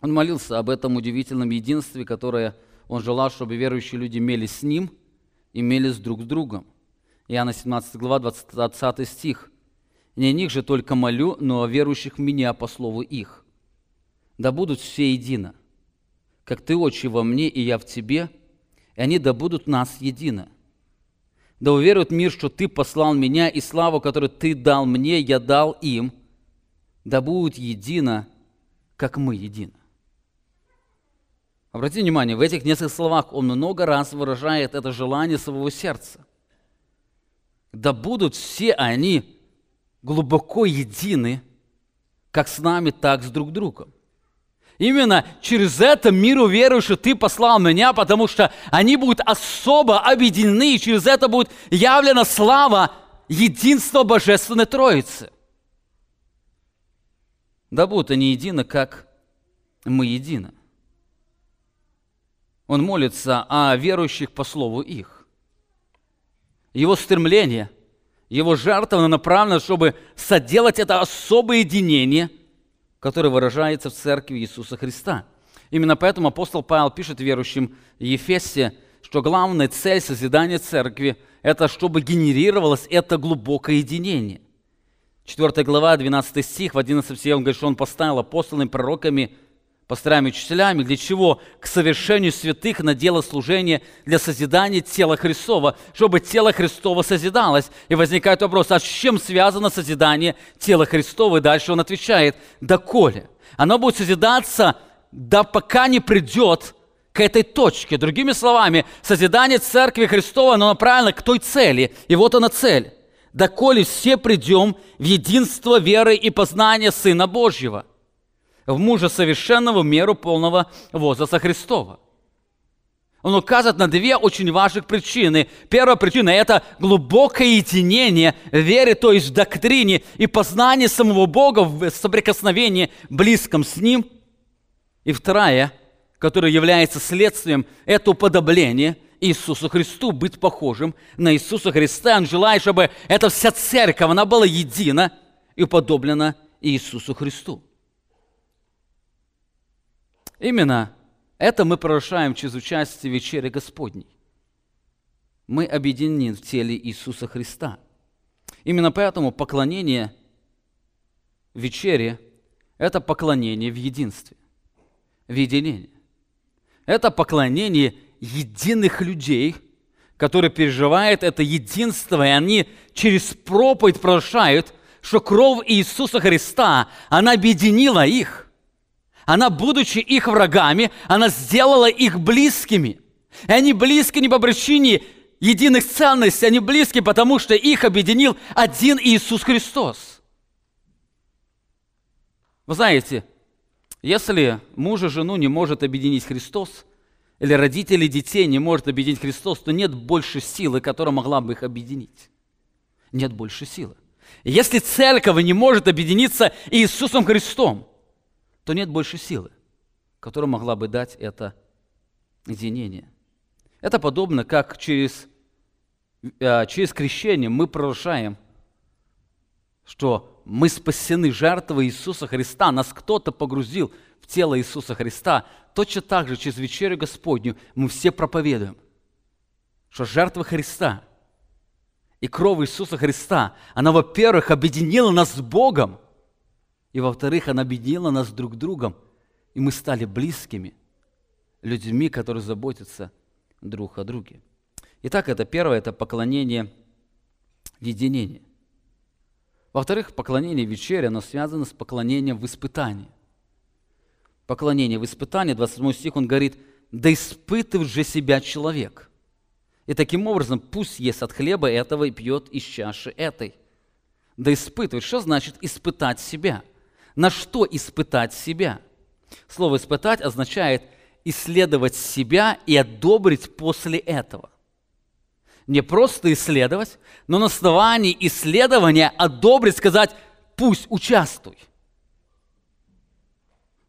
он молился об этом удивительном единстве, которое он желал, чтобы верующие люди имели с ним, имели с друг с другом. Иоанна 17 глава, 20, 20 стих. «Не о них же только молю, но о верующих меня по слову их. Да будут все едино, как ты, Отче, во мне, и я в тебе, и они да будут нас едино. Да уверует мир, что ты послал меня, и славу, которую ты дал мне, я дал им, да будут едино, как мы едино. Обратите внимание, в этих нескольких словах он много раз выражает это желание своего сердца. Да будут все они глубоко едины, как с нами, так с друг другом. Именно через это миру верую, что ты послал меня, потому что они будут особо объединены, и через это будет явлена слава единства Божественной Троицы. Да будут они едины, как мы едины. Он молится о верующих по слову их. Его стремление, его жертва направлена, чтобы соделать это особое единение, которое выражается в церкви Иисуса Христа. Именно поэтому апостол Павел пишет верующим Ефесе, что главная цель созидания церкви – это чтобы генерировалось это глубокое единение. 4 глава, 12 стих, в 11 стихе он говорит, что он поставил апостолами, пророками – пастырями, учителями. Для чего? К совершению святых на дело служения для созидания тела Христова, чтобы тело Христово созидалось. И возникает вопрос, а с чем связано созидание тела Христова? И дальше он отвечает, доколе. Оно будет созидаться, да пока не придет к этой точке. Другими словами, созидание Церкви Христова, оно направлено к той цели. И вот она цель. Доколе все придем в единство веры и познания Сына Божьего – в мужа совершенного меру полного возраста Христова. Он указывает на две очень важных причины. Первая причина – это глубокое единение веры, то есть в доктрине и познание самого Бога в соприкосновении близком с Ним. И вторая, которая является следствием, это уподобление Иисусу Христу, быть похожим на Иисуса Христа. Он желает, чтобы эта вся церковь, она была едина и уподоблена Иисусу Христу. Именно это мы прорушаем через участие в вечере Господней. Мы объединены в теле Иисуса Христа. Именно поэтому поклонение вечере – это поклонение в единстве, в единении. Это поклонение единых людей, которые переживают это единство, и они через проповедь прорушают, что кровь Иисуса Христа, она объединила их. Она, будучи их врагами, она сделала их близкими. И они близки не по причине единых ценностей, они близки, потому что их объединил один Иисус Христос. Вы знаете, если муж и жену не может объединить Христос, или родители детей не может объединить Христос, то нет больше силы, которая могла бы их объединить. Нет больше силы. Если церковь не может объединиться Иисусом Христом, то нет больше силы, которая могла бы дать это единение. Это подобно, как через, э, через крещение мы прорушаем, что мы спасены жертвой Иисуса Христа, нас кто-то погрузил в тело Иисуса Христа, точно так же через вечерю Господню мы все проповедуем, что жертва Христа и кровь Иисуса Христа, она, во-первых, объединила нас с Богом, и, во-вторых, она объединила нас друг с другом, и мы стали близкими людьми, которые заботятся друг о друге. Итак, это первое, это поклонение единения. Во-вторых, поклонение вечери, оно связано с поклонением в испытании. Поклонение в испытании, 27 стих, он говорит, «Да испытывает же себя человек». И таким образом пусть ест от хлеба этого и пьет из чаши этой. Да испытывать. Что значит испытать себя? На что испытать себя? Слово «испытать» означает исследовать себя и одобрить после этого. Не просто исследовать, но на основании исследования одобрить, сказать «пусть участвуй».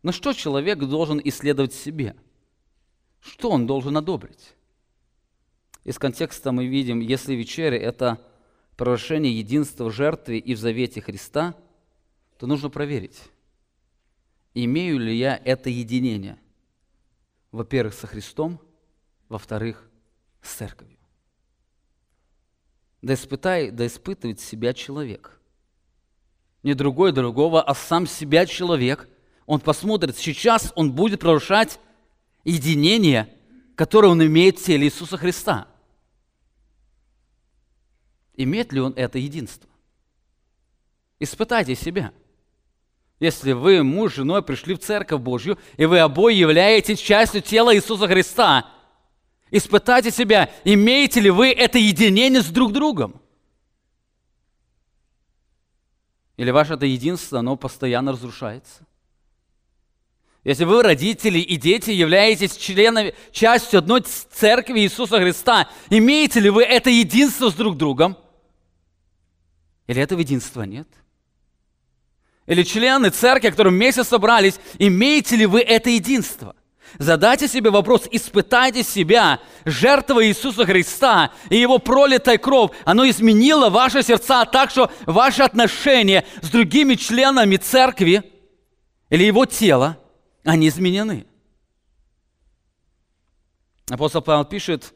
Но что человек должен исследовать себе? Что он должен одобрить? Из контекста мы видим, если вечеря – это превращение единства в жертве и в завете Христа, то нужно проверить, имею ли я это единение, во-первых, со Христом, во-вторых, с церковью. Да, испытай, да испытывает себя человек. Не другой другого, а сам себя человек. Он посмотрит, сейчас он будет превращать единение, которое он имеет в теле Иисуса Христа – Имеет ли он это единство? Испытайте себя. Если вы, муж с женой, пришли в Церковь Божью, и вы обои являетесь частью тела Иисуса Христа, испытайте себя, имеете ли вы это единение с друг другом. Или ваше это единство, оно постоянно разрушается. Если вы, родители и дети, являетесь членами, частью одной церкви Иисуса Христа, имеете ли вы это единство с друг другом? Или этого единства нет? Или члены церкви, которые вместе собрались, имеете ли вы это единство? Задайте себе вопрос, испытайте себя. Жертва Иисуса Христа и Его пролитая кровь, оно изменило ваши сердца так, что ваши отношения с другими членами церкви или Его тела, они изменены. Апостол Павел пишет,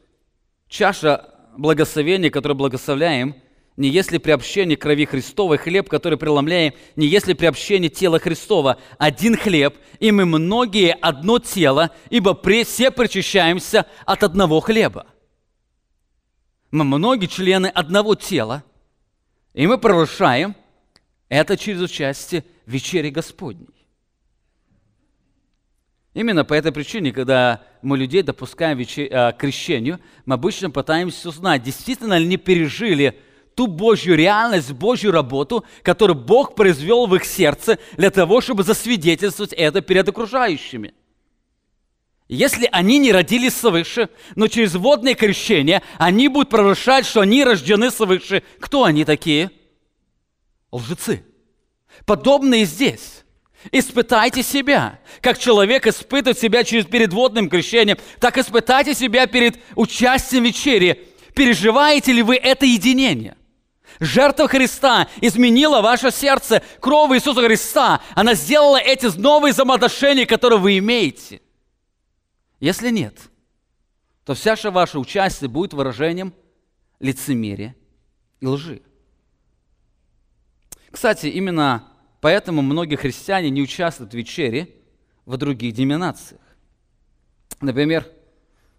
чаша благословения, которую благословляем – не если при общении крови Христовой, хлеб, который преломляем, не если при общении тела Христова, один хлеб, и мы многие одно тело, ибо все причащаемся от одного хлеба. Мы многие члены одного тела, и мы превращаем это через участие в вечере Господней. Именно по этой причине, когда мы людей допускаем к крещению, мы обычно пытаемся узнать, действительно ли они пережили ту Божью реальность, Божью работу, которую Бог произвел в их сердце для того, чтобы засвидетельствовать это перед окружающими. Если они не родились свыше, но через водное крещение они будут провозглашать, что они рождены свыше, кто они такие? Лжецы. Подобные здесь. Испытайте себя. Как человек испытывает себя через перед водным крещением, так испытайте себя перед участием в вечере. Переживаете ли вы это единение? Жертва Христа изменила ваше сердце. Кровь Иисуса Христа, она сделала эти новые взаимоотношения, которые вы имеете. Если нет, то вся ваше участие будет выражением лицемерия и лжи. Кстати, именно поэтому многие христиане не участвуют в вечере в других деноминациях. Например,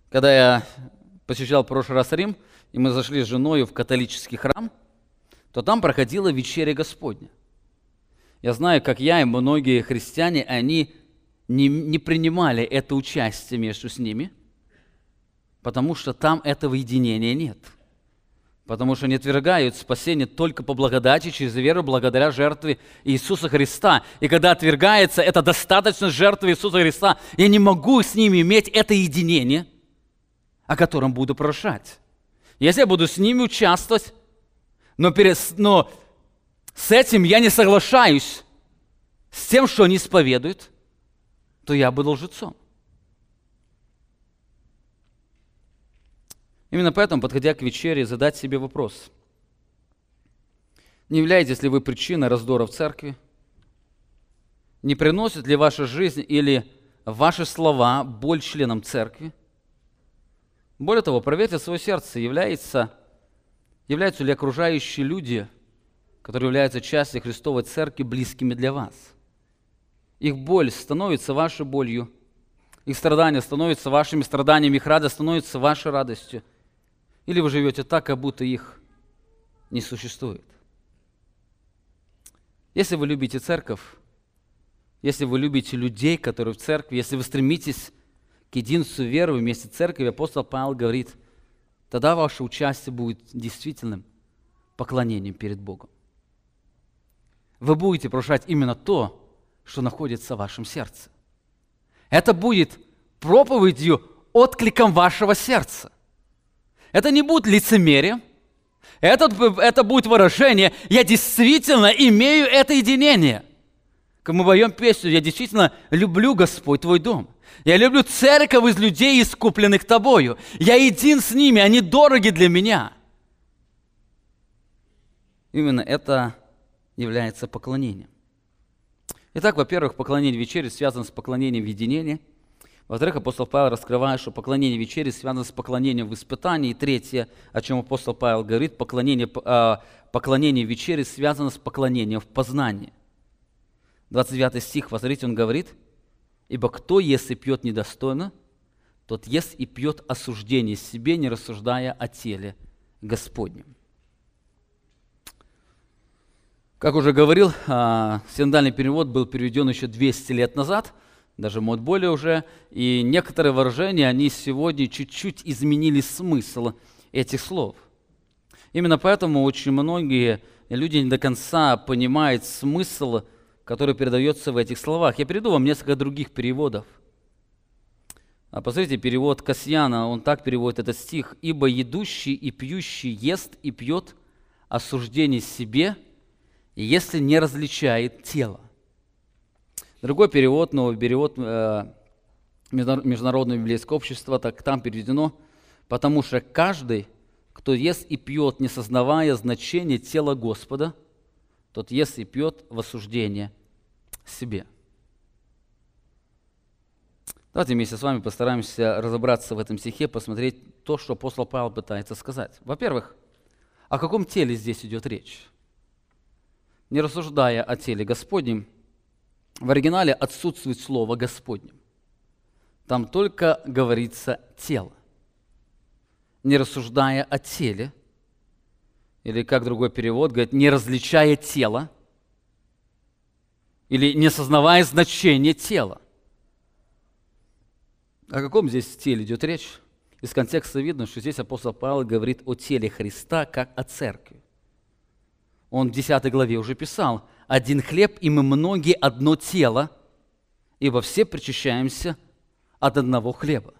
когда я посещал в прошлый раз Рим, и мы зашли с женой в католический храм – то там проходила вечеря Господня. Я знаю, как я и многие христиане, они не, не принимали это участие между с ними, потому что там этого единения нет. Потому что они отвергают спасение только по благодати, через веру, благодаря жертве Иисуса Христа. И когда отвергается, это достаточно жертвы Иисуса Христа. Я не могу с ними иметь это единение, о котором буду прошать. Если я буду с ними участвовать, но, перед, но с этим я не соглашаюсь, с тем, что они исповедуют, то я буду лжецом. Именно поэтому, подходя к вечере, задать себе вопрос. Не являетесь ли вы причиной раздора в церкви? Не приносит ли ваша жизнь или ваши слова боль членам церкви? Более того, проверьте свое сердце, является, являются ли окружающие люди, которые являются частью Христовой Церкви, близкими для вас. Их боль становится вашей болью, их страдания становятся вашими страданиями, их радость становится вашей радостью. Или вы живете так, как будто их не существует. Если вы любите церковь, если вы любите людей, которые в церкви, если вы стремитесь к единству веры вместе с церковью, апостол Павел говорит, тогда ваше участие будет действительным поклонением перед Богом. Вы будете прощать именно то, что находится в вашем сердце. Это будет проповедью, откликом вашего сердца. Это не будет лицемерием. Это, это будет выражение, я действительно имею это единение. Как мы поем песню, я действительно люблю, Господь, Твой дом. Я люблю церковь из людей, искупленных Тобою. Я един с ними, они дороги для меня. Именно это является поклонением. Итак, во-первых, поклонение вечери связано с поклонением в единении. Во-вторых, апостол Павел раскрывает, что поклонение вечери связано с поклонением в испытании. И третье, о чем апостол Павел говорит, поклонение, а, поклонение вечери связано с поклонением в познании. 29 стих, посмотрите, он говорит, «Ибо кто, если пьет недостойно, тот ест и пьет осуждение себе, не рассуждая о теле Господнем». Как уже говорил, а, синодальный перевод был переведен еще 200 лет назад, даже может более уже, и некоторые выражения, они сегодня чуть-чуть изменили смысл этих слов. Именно поэтому очень многие люди не до конца понимают смысл который передается в этих словах. Я перейду вам несколько других переводов. А посмотрите, перевод Касьяна, он так переводит этот стих. «Ибо едущий и пьющий ест и пьет осуждение себе, если не различает тело». Другой перевод, новый перевод э, Международного библейского общества, так там переведено, потому что каждый, кто ест и пьет, не сознавая значения тела Господа, тот ест и пьет в осуждение себе. Давайте вместе с вами постараемся разобраться в этом стихе, посмотреть то, что апостол Павел пытается сказать. Во-первых, о каком теле здесь идет речь? Не рассуждая о теле Господнем, в оригинале отсутствует слово Господнем. Там только говорится тело. Не рассуждая о теле, или как другой перевод говорит, не различая тело, или не осознавая значение тела. О каком здесь теле идет речь? Из контекста видно, что здесь апостол Павел говорит о теле Христа, как о церкви. Он в 10 главе уже писал, «Один хлеб, и мы многие одно тело, ибо все причащаемся от одного хлеба».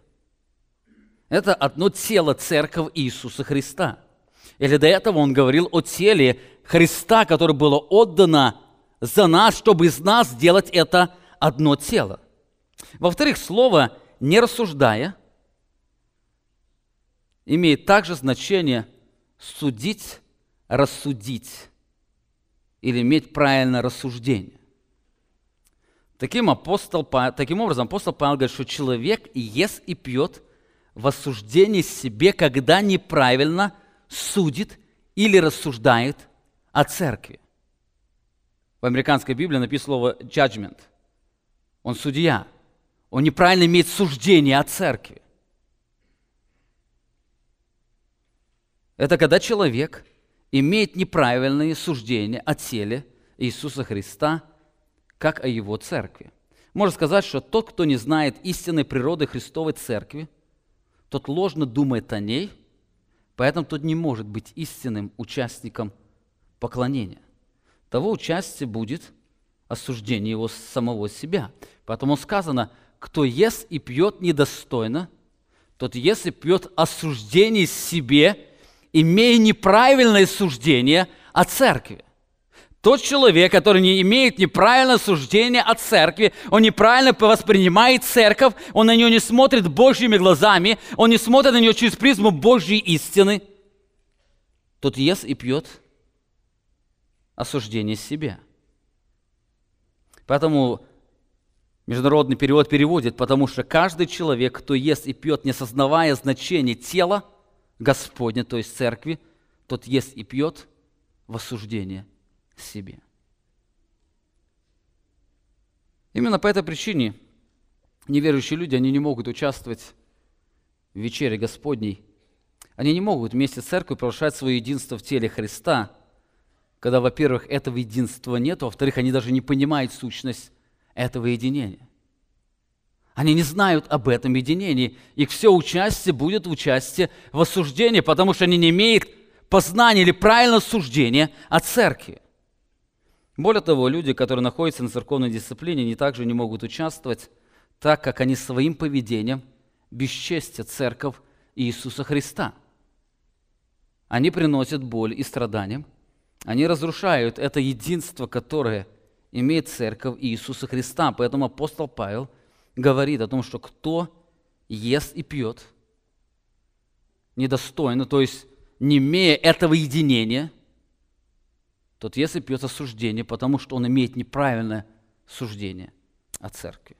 Это одно тело церковь Иисуса Христа. Или до этого он говорил о теле Христа, которое было отдано за нас, чтобы из нас сделать это одно тело. Во-вторых, слово «не рассуждая» имеет также значение судить, рассудить или иметь правильное рассуждение. Таким, апостол, таким образом, апостол Павел говорит, что человек и ест и пьет в осуждении себе, когда неправильно судит или рассуждает о церкви. В американской Библии написано слово judgment. Он судья. Он неправильно имеет суждение о церкви. Это когда человек имеет неправильные суждения о теле Иисуса Христа, как о Его церкви. Можно сказать, что тот, кто не знает истинной природы Христовой церкви, тот ложно думает о ней, поэтому тот не может быть истинным участником поклонения. Того участия будет осуждение его самого себя. Поэтому сказано, кто ест и пьет недостойно, тот ест и пьет осуждение себе, имея неправильное суждение о церкви. Тот человек, который не имеет неправильное суждение о церкви, он неправильно воспринимает церковь, он на нее не смотрит Божьими глазами, он не смотрит на нее через призму Божьей истины, тот ест и пьет осуждение себе. Поэтому международный перевод переводит, потому что каждый человек, кто ест и пьет, не осознавая значение тела Господня, то есть церкви, тот ест и пьет в осуждение себе. Именно по этой причине неверующие люди, они не могут участвовать в вечере Господней. Они не могут вместе с церковью провозглашать свое единство в теле Христа, когда, во-первых, этого единства нет, во-вторых, они даже не понимают сущность этого единения. Они не знают об этом единении. Их все участие будет участие в осуждении, потому что они не имеют познания или правильного суждения о церкви. Более того, люди, которые находятся на церковной дисциплине, не также не могут участвовать, так как они своим поведением бесчестят церковь Иисуса Христа. Они приносят боль и страдания, они разрушают это единство, которое имеет церковь Иисуса Христа. Поэтому апостол Павел говорит о том, что кто ест и пьет недостойно, то есть не имея этого единения – тот если пьет осуждение, потому что он имеет неправильное суждение о церкви.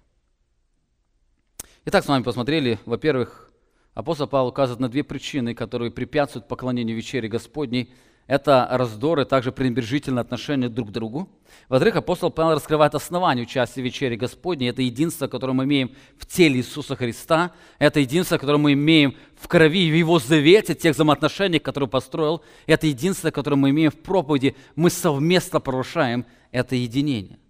Итак, с вами посмотрели, во-первых, апостол Павел указывает на две причины, которые препятствуют поклонению вечере Господней – это раздоры, также пренебрежительное отношение друг к другу. Во-вторых, апостол Павел раскрывает основание участия в вечере Господней. Это единство, которое мы имеем в теле Иисуса Христа. Это единство, которое мы имеем в крови, в Его завете, тех взаимоотношениях, которые построил. Это единство, которое мы имеем в проповеди. Мы совместно порушаем это единение.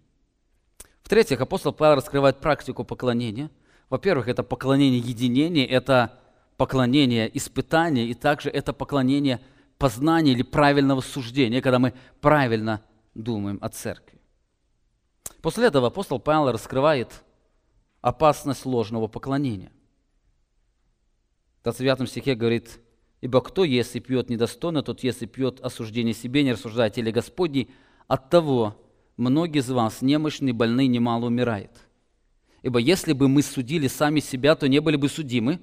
В-третьих, апостол Павел раскрывает практику поклонения. Во-первых, это поклонение единения, это поклонение испытания, и также это поклонение – познания или правильного суждения, когда мы правильно думаем о церкви. После этого апостол Павел раскрывает опасность ложного поклонения. В 29 стихе говорит, «Ибо кто, если пьет недостойно, тот, если пьет осуждение себе, не рассуждает теле Господней, от того многие из вас немощны, больны, немало умирает. Ибо если бы мы судили сами себя, то не были бы судимы,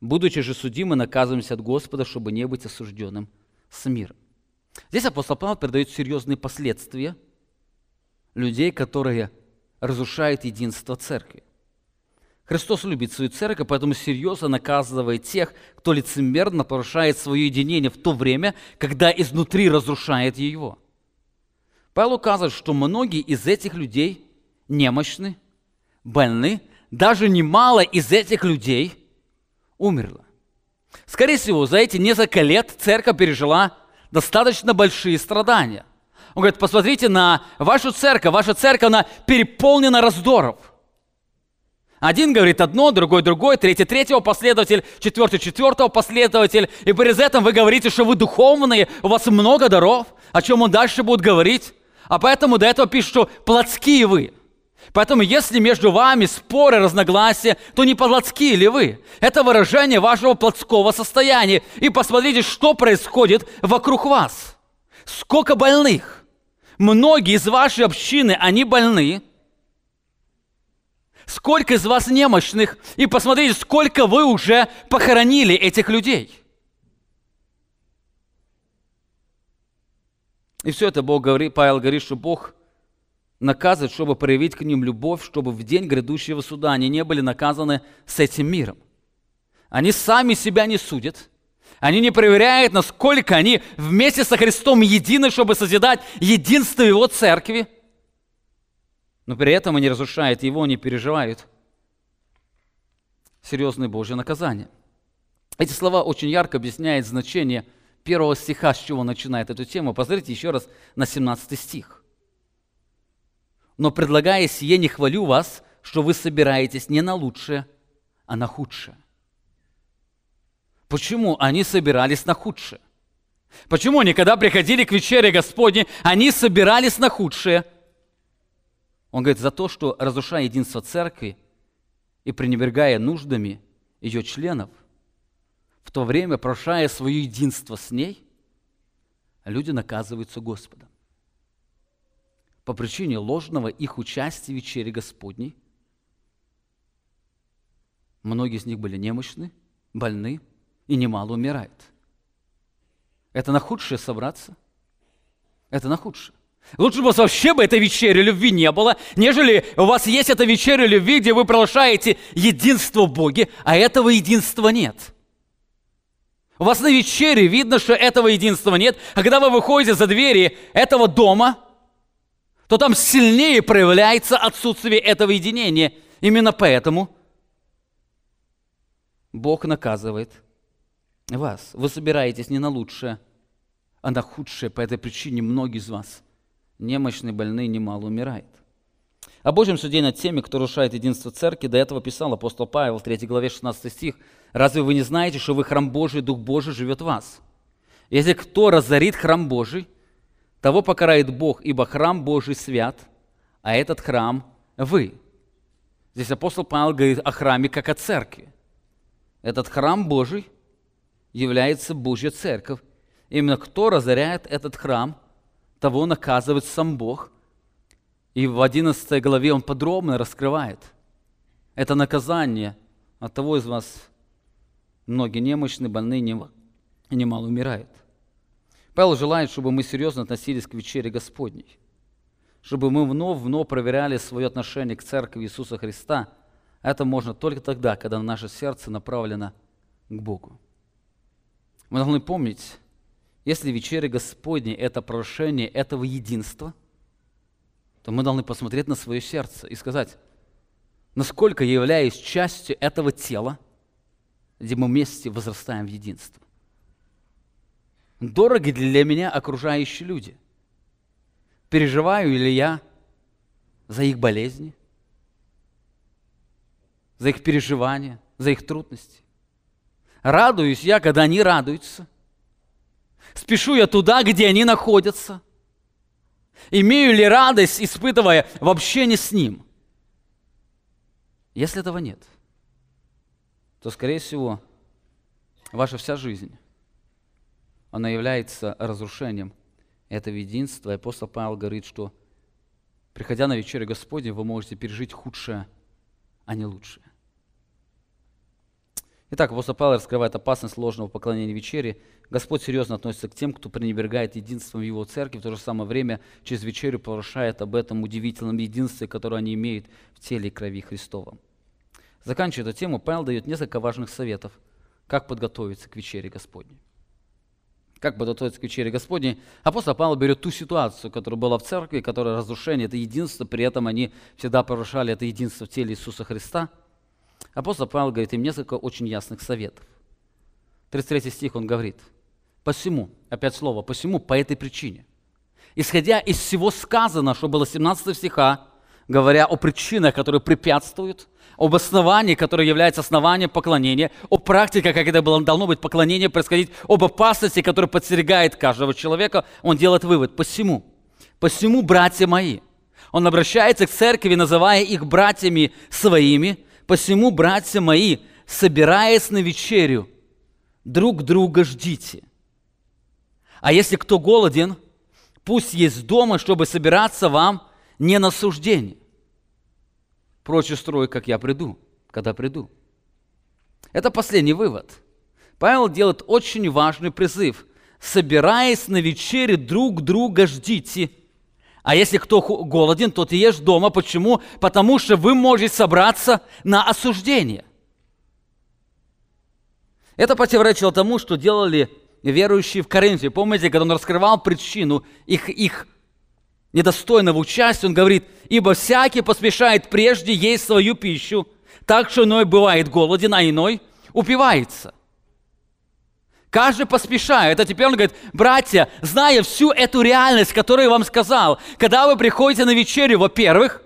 будучи же судимы, наказываемся от Господа, чтобы не быть осужденным с миром. Здесь апостол Павел передает серьезные последствия людей, которые разрушают единство церкви. Христос любит свою церковь, поэтому серьезно наказывает тех, кто лицемерно порушает свое единение в то время, когда изнутри разрушает его. Павел указывает, что многие из этих людей немощны, больны, даже немало из этих людей умерло. Скорее всего, за эти несколько лет церковь пережила достаточно большие страдания. Он говорит, посмотрите на вашу церковь, ваша церковь, она переполнена раздоров. Один говорит одно, другой другой, третий третьего последователь, четвертый четвертого последователь. И перед этим вы говорите, что вы духовные, у вас много даров, о чем он дальше будет говорить. А поэтому до этого пишет, что плотские вы – Поэтому, если между вами споры, разногласия, то не по-плотски ли вы? Это выражение вашего плотского состояния. И посмотрите, что происходит вокруг вас. Сколько больных. Многие из вашей общины, они больны. Сколько из вас немощных. И посмотрите, сколько вы уже похоронили этих людей. И все это Бог говорит, Павел говорит, что Бог – наказывать, чтобы проявить к ним любовь, чтобы в день грядущего суда они не были наказаны с этим миром. Они сами себя не судят. Они не проверяют, насколько они вместе со Христом едины, чтобы созидать единство Его церкви. Но при этом они разрушают Его, они переживают серьезное Божье наказание. Эти слова очень ярко объясняют значение первого стиха, с чего начинает эту тему. Посмотрите еще раз на 17 стих. «Но предлагая сие, не хвалю вас, что вы собираетесь не на лучшее, а на худшее». Почему они собирались на худшее? Почему они, когда приходили к вечере Господне, они собирались на худшее? Он говорит, за то, что разрушая единство церкви и пренебрегая нуждами ее членов, в то время, прошая свое единство с ней, люди наказываются Господом. По причине ложного их участия в вечере Господней, многие из них были немощны, больны и немало умирают. Это на худшее собраться. Это на худшее. Лучше бы у вас вообще бы этой вечери любви не было, нежели у вас есть эта вечеря любви, где вы провозглашаете единство в Боге, а этого единства нет. У вас на вечере видно, что этого единства нет, а когда вы выходите за двери этого дома, то там сильнее проявляется отсутствие этого единения. Именно поэтому Бог наказывает вас. Вы собираетесь не на лучшее, а на худшее. По этой причине многие из вас, немощные, больные, немало умирают. О Божьем суде над теми, кто нарушает единство церкви, до этого писал апостол Павел в 3 главе 16 стих – Разве вы не знаете, что вы храм Божий, Дух Божий живет в вас? Если кто разорит храм Божий, того покарает Бог, ибо храм Божий свят, а этот храм – вы. Здесь апостол Павел говорит о храме как о церкви. Этот храм Божий является Божья церковь. Именно кто разоряет этот храм, того наказывает сам Бог. И в 11 главе он подробно раскрывает это наказание от того из вас, Многие немощны, больные, немало умирают. Павел желает, чтобы мы серьезно относились к вечере Господней, чтобы мы вновь-вновь проверяли свое отношение к Церкви Иисуса Христа. Это можно только тогда, когда наше сердце направлено к Богу. Мы должны помнить, если вечеря Господня – это прошение этого единства, то мы должны посмотреть на свое сердце и сказать, насколько я являюсь частью этого тела – где мы вместе возрастаем в единство. Дороги для меня окружающие люди. Переживаю ли я за их болезни, за их переживания, за их трудности? Радуюсь я, когда они радуются. Спешу я туда, где они находятся. Имею ли радость, испытывая в общении с Ним? Если этого нет – то, скорее всего, ваша вся жизнь, она является разрушением этого единства. И апостол Павел говорит, что приходя на вечерю Господня, вы можете пережить худшее, а не лучшее. Итак, апостол Павел раскрывает опасность ложного поклонения вечере. Господь серьезно относится к тем, кто пренебрегает единством его церкви, в то же самое время через вечерю порушает об этом удивительном единстве, которое они имеют в теле и крови Христовом. Заканчивая эту тему, Павел дает несколько важных советов, как подготовиться к вечере Господней. Как подготовиться к вечере Господней? Апостол Павел берет ту ситуацию, которая была в церкви, которая разрушение, это единство, при этом они всегда порушали это единство в теле Иисуса Христа. Апостол Павел говорит им несколько очень ясных советов. 33 стих он говорит, «Посему», опять слово, «посему, по этой причине». Исходя из всего сказано, что было 17 стиха, говоря о причинах, которые препятствуют об основании, которое является основанием поклонения, о практике, как это было, должно быть поклонение происходить, об опасности, которая подстерегает каждого человека, он делает вывод. Посему, посему, братья мои, он обращается к церкви, называя их братьями своими, посему, братья мои, собираясь на вечерю, друг друга ждите. А если кто голоден, пусть есть дома, чтобы собираться вам не на суждение прочь устрою, как я приду, когда приду. Это последний вывод. Павел делает очень важный призыв. Собираясь на вечере, друг друга ждите. А если кто голоден, то ты ешь дома. Почему? Потому что вы можете собраться на осуждение. Это противоречило тому, что делали верующие в Коринфе. Помните, когда он раскрывал причину их, их недостойного участия, он говорит, ибо всякий поспешает прежде есть свою пищу, так что иной бывает голоден, а иной упивается. Каждый поспешает. А теперь он говорит, братья, зная всю эту реальность, которую я вам сказал, когда вы приходите на вечерю, во-первых,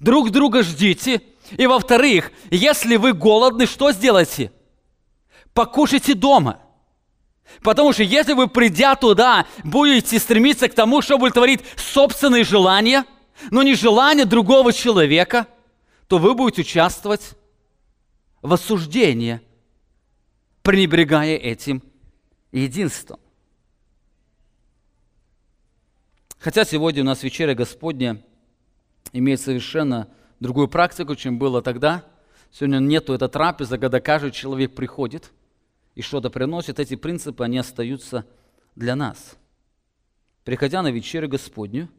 друг друга ждите, и во-вторых, если вы голодны, что сделайте? Покушайте дома. Потому что если вы, придя туда, будете стремиться к тому, чтобы удовлетворить собственные желания, но не желания другого человека, то вы будете участвовать в осуждении, пренебрегая этим единством. Хотя сегодня у нас вечеря Господня имеет совершенно другую практику, чем было тогда. Сегодня нету этой трапезы, когда каждый человек приходит и что-то приносит. Эти принципы, они остаются для нас. Приходя на вечерю Господню,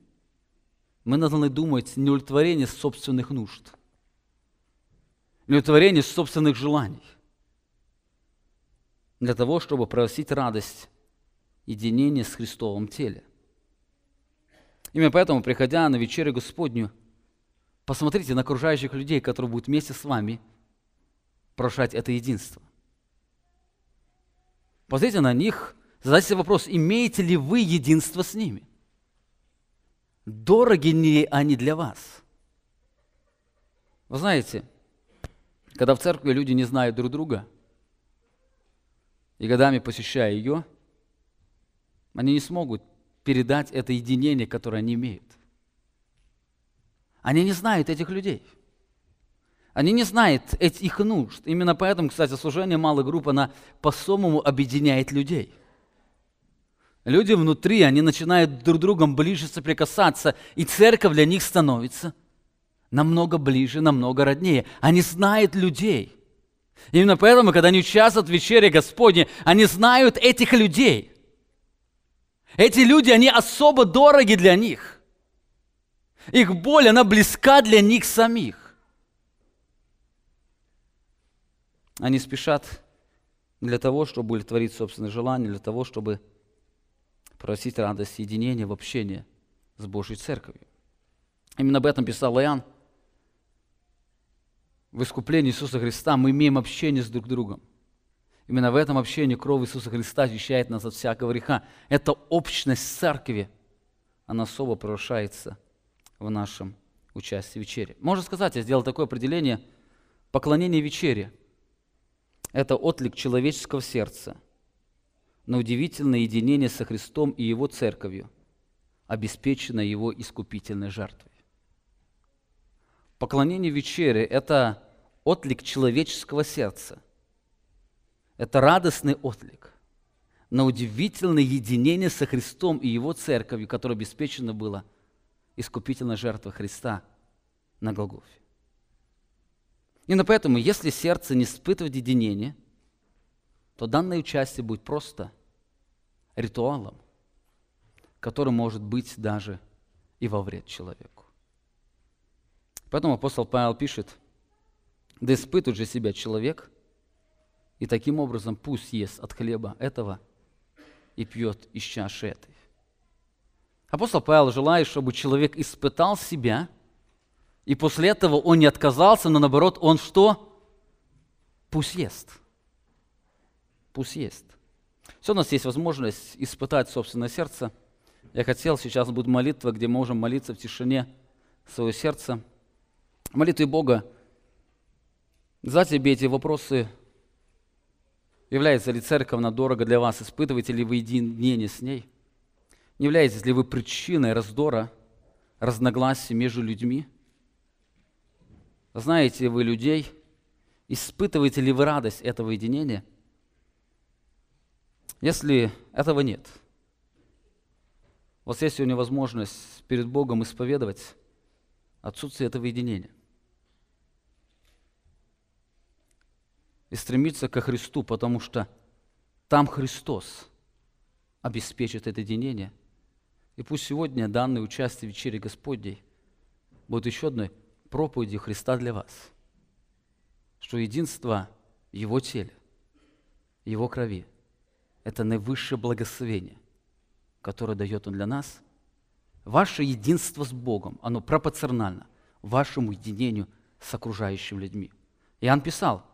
мы должны думать не удовлетворение собственных нужд, не удовлетворение собственных желаний, для того, чтобы просить радость единения с Христовым теле. Именно поэтому, приходя на вечерю Господню, Посмотрите на окружающих людей, которые будут вместе с вами прошать это единство. Посмотрите на них, задайте себе вопрос, имеете ли вы единство с ними? Дороги ли они для вас? Вы знаете, когда в церкви люди не знают друг друга, и годами посещая ее, они не смогут передать это единение, которое они имеют. Они не знают этих людей. Они не знают этих их нужд. Именно поэтому, кстати, служение малой группы, она по-самому объединяет людей. Люди внутри, они начинают друг другом ближе соприкасаться, и церковь для них становится намного ближе, намного роднее. Они знают людей. Именно поэтому, когда они участвуют в вечере Господне, они знают этих людей. Эти люди, они особо дороги для них – их боль, она близка для них самих. Они спешат для того, чтобы удовлетворить собственные желания, для того, чтобы просить радость единения в общении с Божьей Церковью. Именно об этом писал Иоанн. В искуплении Иисуса Христа мы имеем общение с друг другом. Именно в этом общении кровь Иисуса Христа очищает нас от всякого греха. Это общность церкви, она особо превращается в нашем участии в вечере. Можно сказать, я сделал такое определение, поклонение вечере – это отлик человеческого сердца на удивительное единение со Христом и Его Церковью, обеспеченное Его искупительной жертвой. Поклонение вечере – это отлик человеческого сердца. Это радостный отлик на удивительное единение со Христом и Его Церковью, которое обеспечено было – искупительная жертва Христа на Голгофе. Именно поэтому, если сердце не испытывает единения, то данное участие будет просто ритуалом, который может быть даже и во вред человеку. Поэтому апостол Павел пишет, да испытывает же себя человек, и таким образом пусть ест от хлеба этого и пьет из чаши этой. Апостол Павел желает, чтобы человек испытал себя, и после этого он не отказался, но наоборот, он что? Пусть ест. Пусть ест. Все, у нас есть возможность испытать собственное сердце. Я хотел, сейчас будет молитва, где мы можем молиться в тишине своего сердца. Молитвы Бога. За тебе эти вопросы. Является ли церковь дорого для вас? Испытываете ли вы единение с ней? Не являетесь ли вы причиной раздора, разногласий между людьми? Знаете вы людей? Испытываете ли вы радость этого единения? Если этого нет, у вас есть сегодня возможность перед Богом исповедовать отсутствие этого единения. И стремиться ко Христу, потому что там Христос обеспечит это единение – и пусть сегодня данное участие в вечере Господней будет еще одной проповедью Христа для вас, что единство Его теле, Его крови – это наивысшее благословение, которое дает Он для нас. Ваше единство с Богом, оно пропорционально вашему единению с окружающими людьми. Иоанн писал,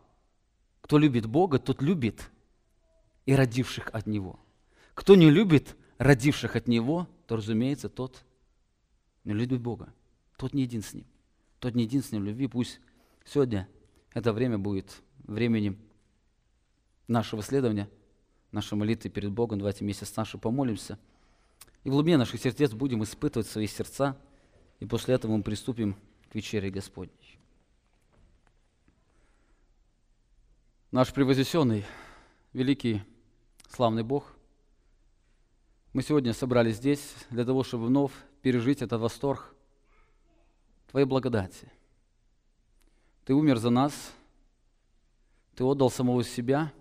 кто любит Бога, тот любит и родивших от Него. Кто не любит родивших от Него, то, разумеется, тот не любит Бога. Тот не един с Ним. Тот не един с Ним в любви. Пусть сегодня это время будет временем нашего исследования, нашей молитвы перед Богом. Давайте вместе с нашей помолимся. И в глубине наших сердец будем испытывать свои сердца, и после этого мы приступим к вечере Господней. Наш превознесенный, великий, славный Бог, мы сегодня собрались здесь для того, чтобы вновь пережить этот восторг Твоей благодати. Ты умер за нас, Ты отдал самого себя,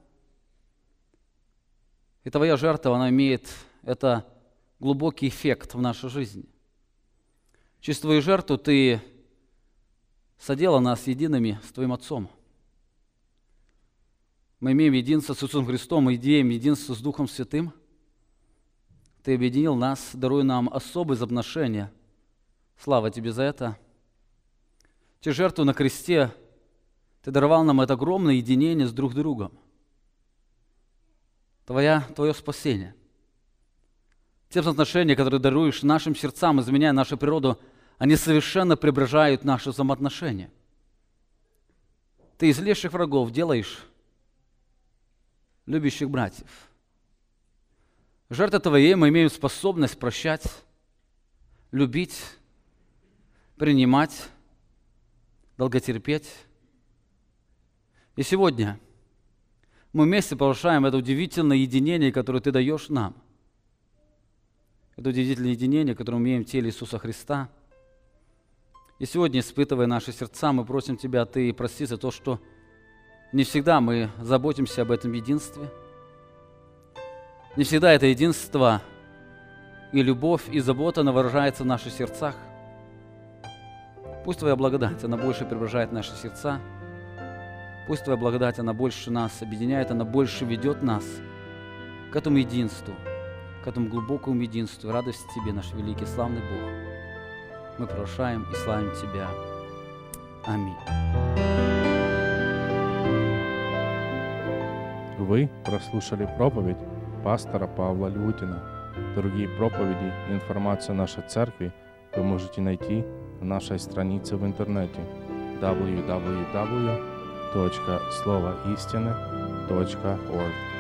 и Твоя жертва, она имеет это глубокий эффект в нашей жизни. Через Твою жертву Ты содела нас едиными с Твоим Отцом. Мы имеем единство с Иисусом Христом, мы имеем единство с Духом Святым. Ты объединил нас, даруя нам особые отношения. Слава Тебе за это. Через жертву на кресте Ты даровал нам это огромное единение с друг другом. Твоя, Твое спасение – те отношения, которые даруешь нашим сердцам, изменяя нашу природу, они совершенно преображают наши взаимоотношения. Ты из леших врагов делаешь любящих братьев. Жертва Твоей мы имеем способность прощать, любить, принимать, долготерпеть. И сегодня мы вместе повышаем это удивительное единение, которое Ты даешь нам. Это удивительное единение, которое мы имеем в теле Иисуса Христа. И сегодня, испытывая наши сердца, мы просим Тебя, Ты прости за то, что не всегда мы заботимся об этом единстве. Не всегда это единство и любовь, и забота, выражается в наших сердцах. Пусть Твоя благодать, она больше преображает наши сердца. Пусть Твоя благодать, она больше нас объединяет, она больше ведет нас к этому единству – к этому глубокому единству, радость Тебе, наш великий славный Бог. Мы прошаем и славим Тебя. Аминь. Вы прослушали проповедь пастора Павла Лютина. Другие проповеди и информацию о нашей церкви вы можете найти на нашей странице в интернете. Www.словоистины.org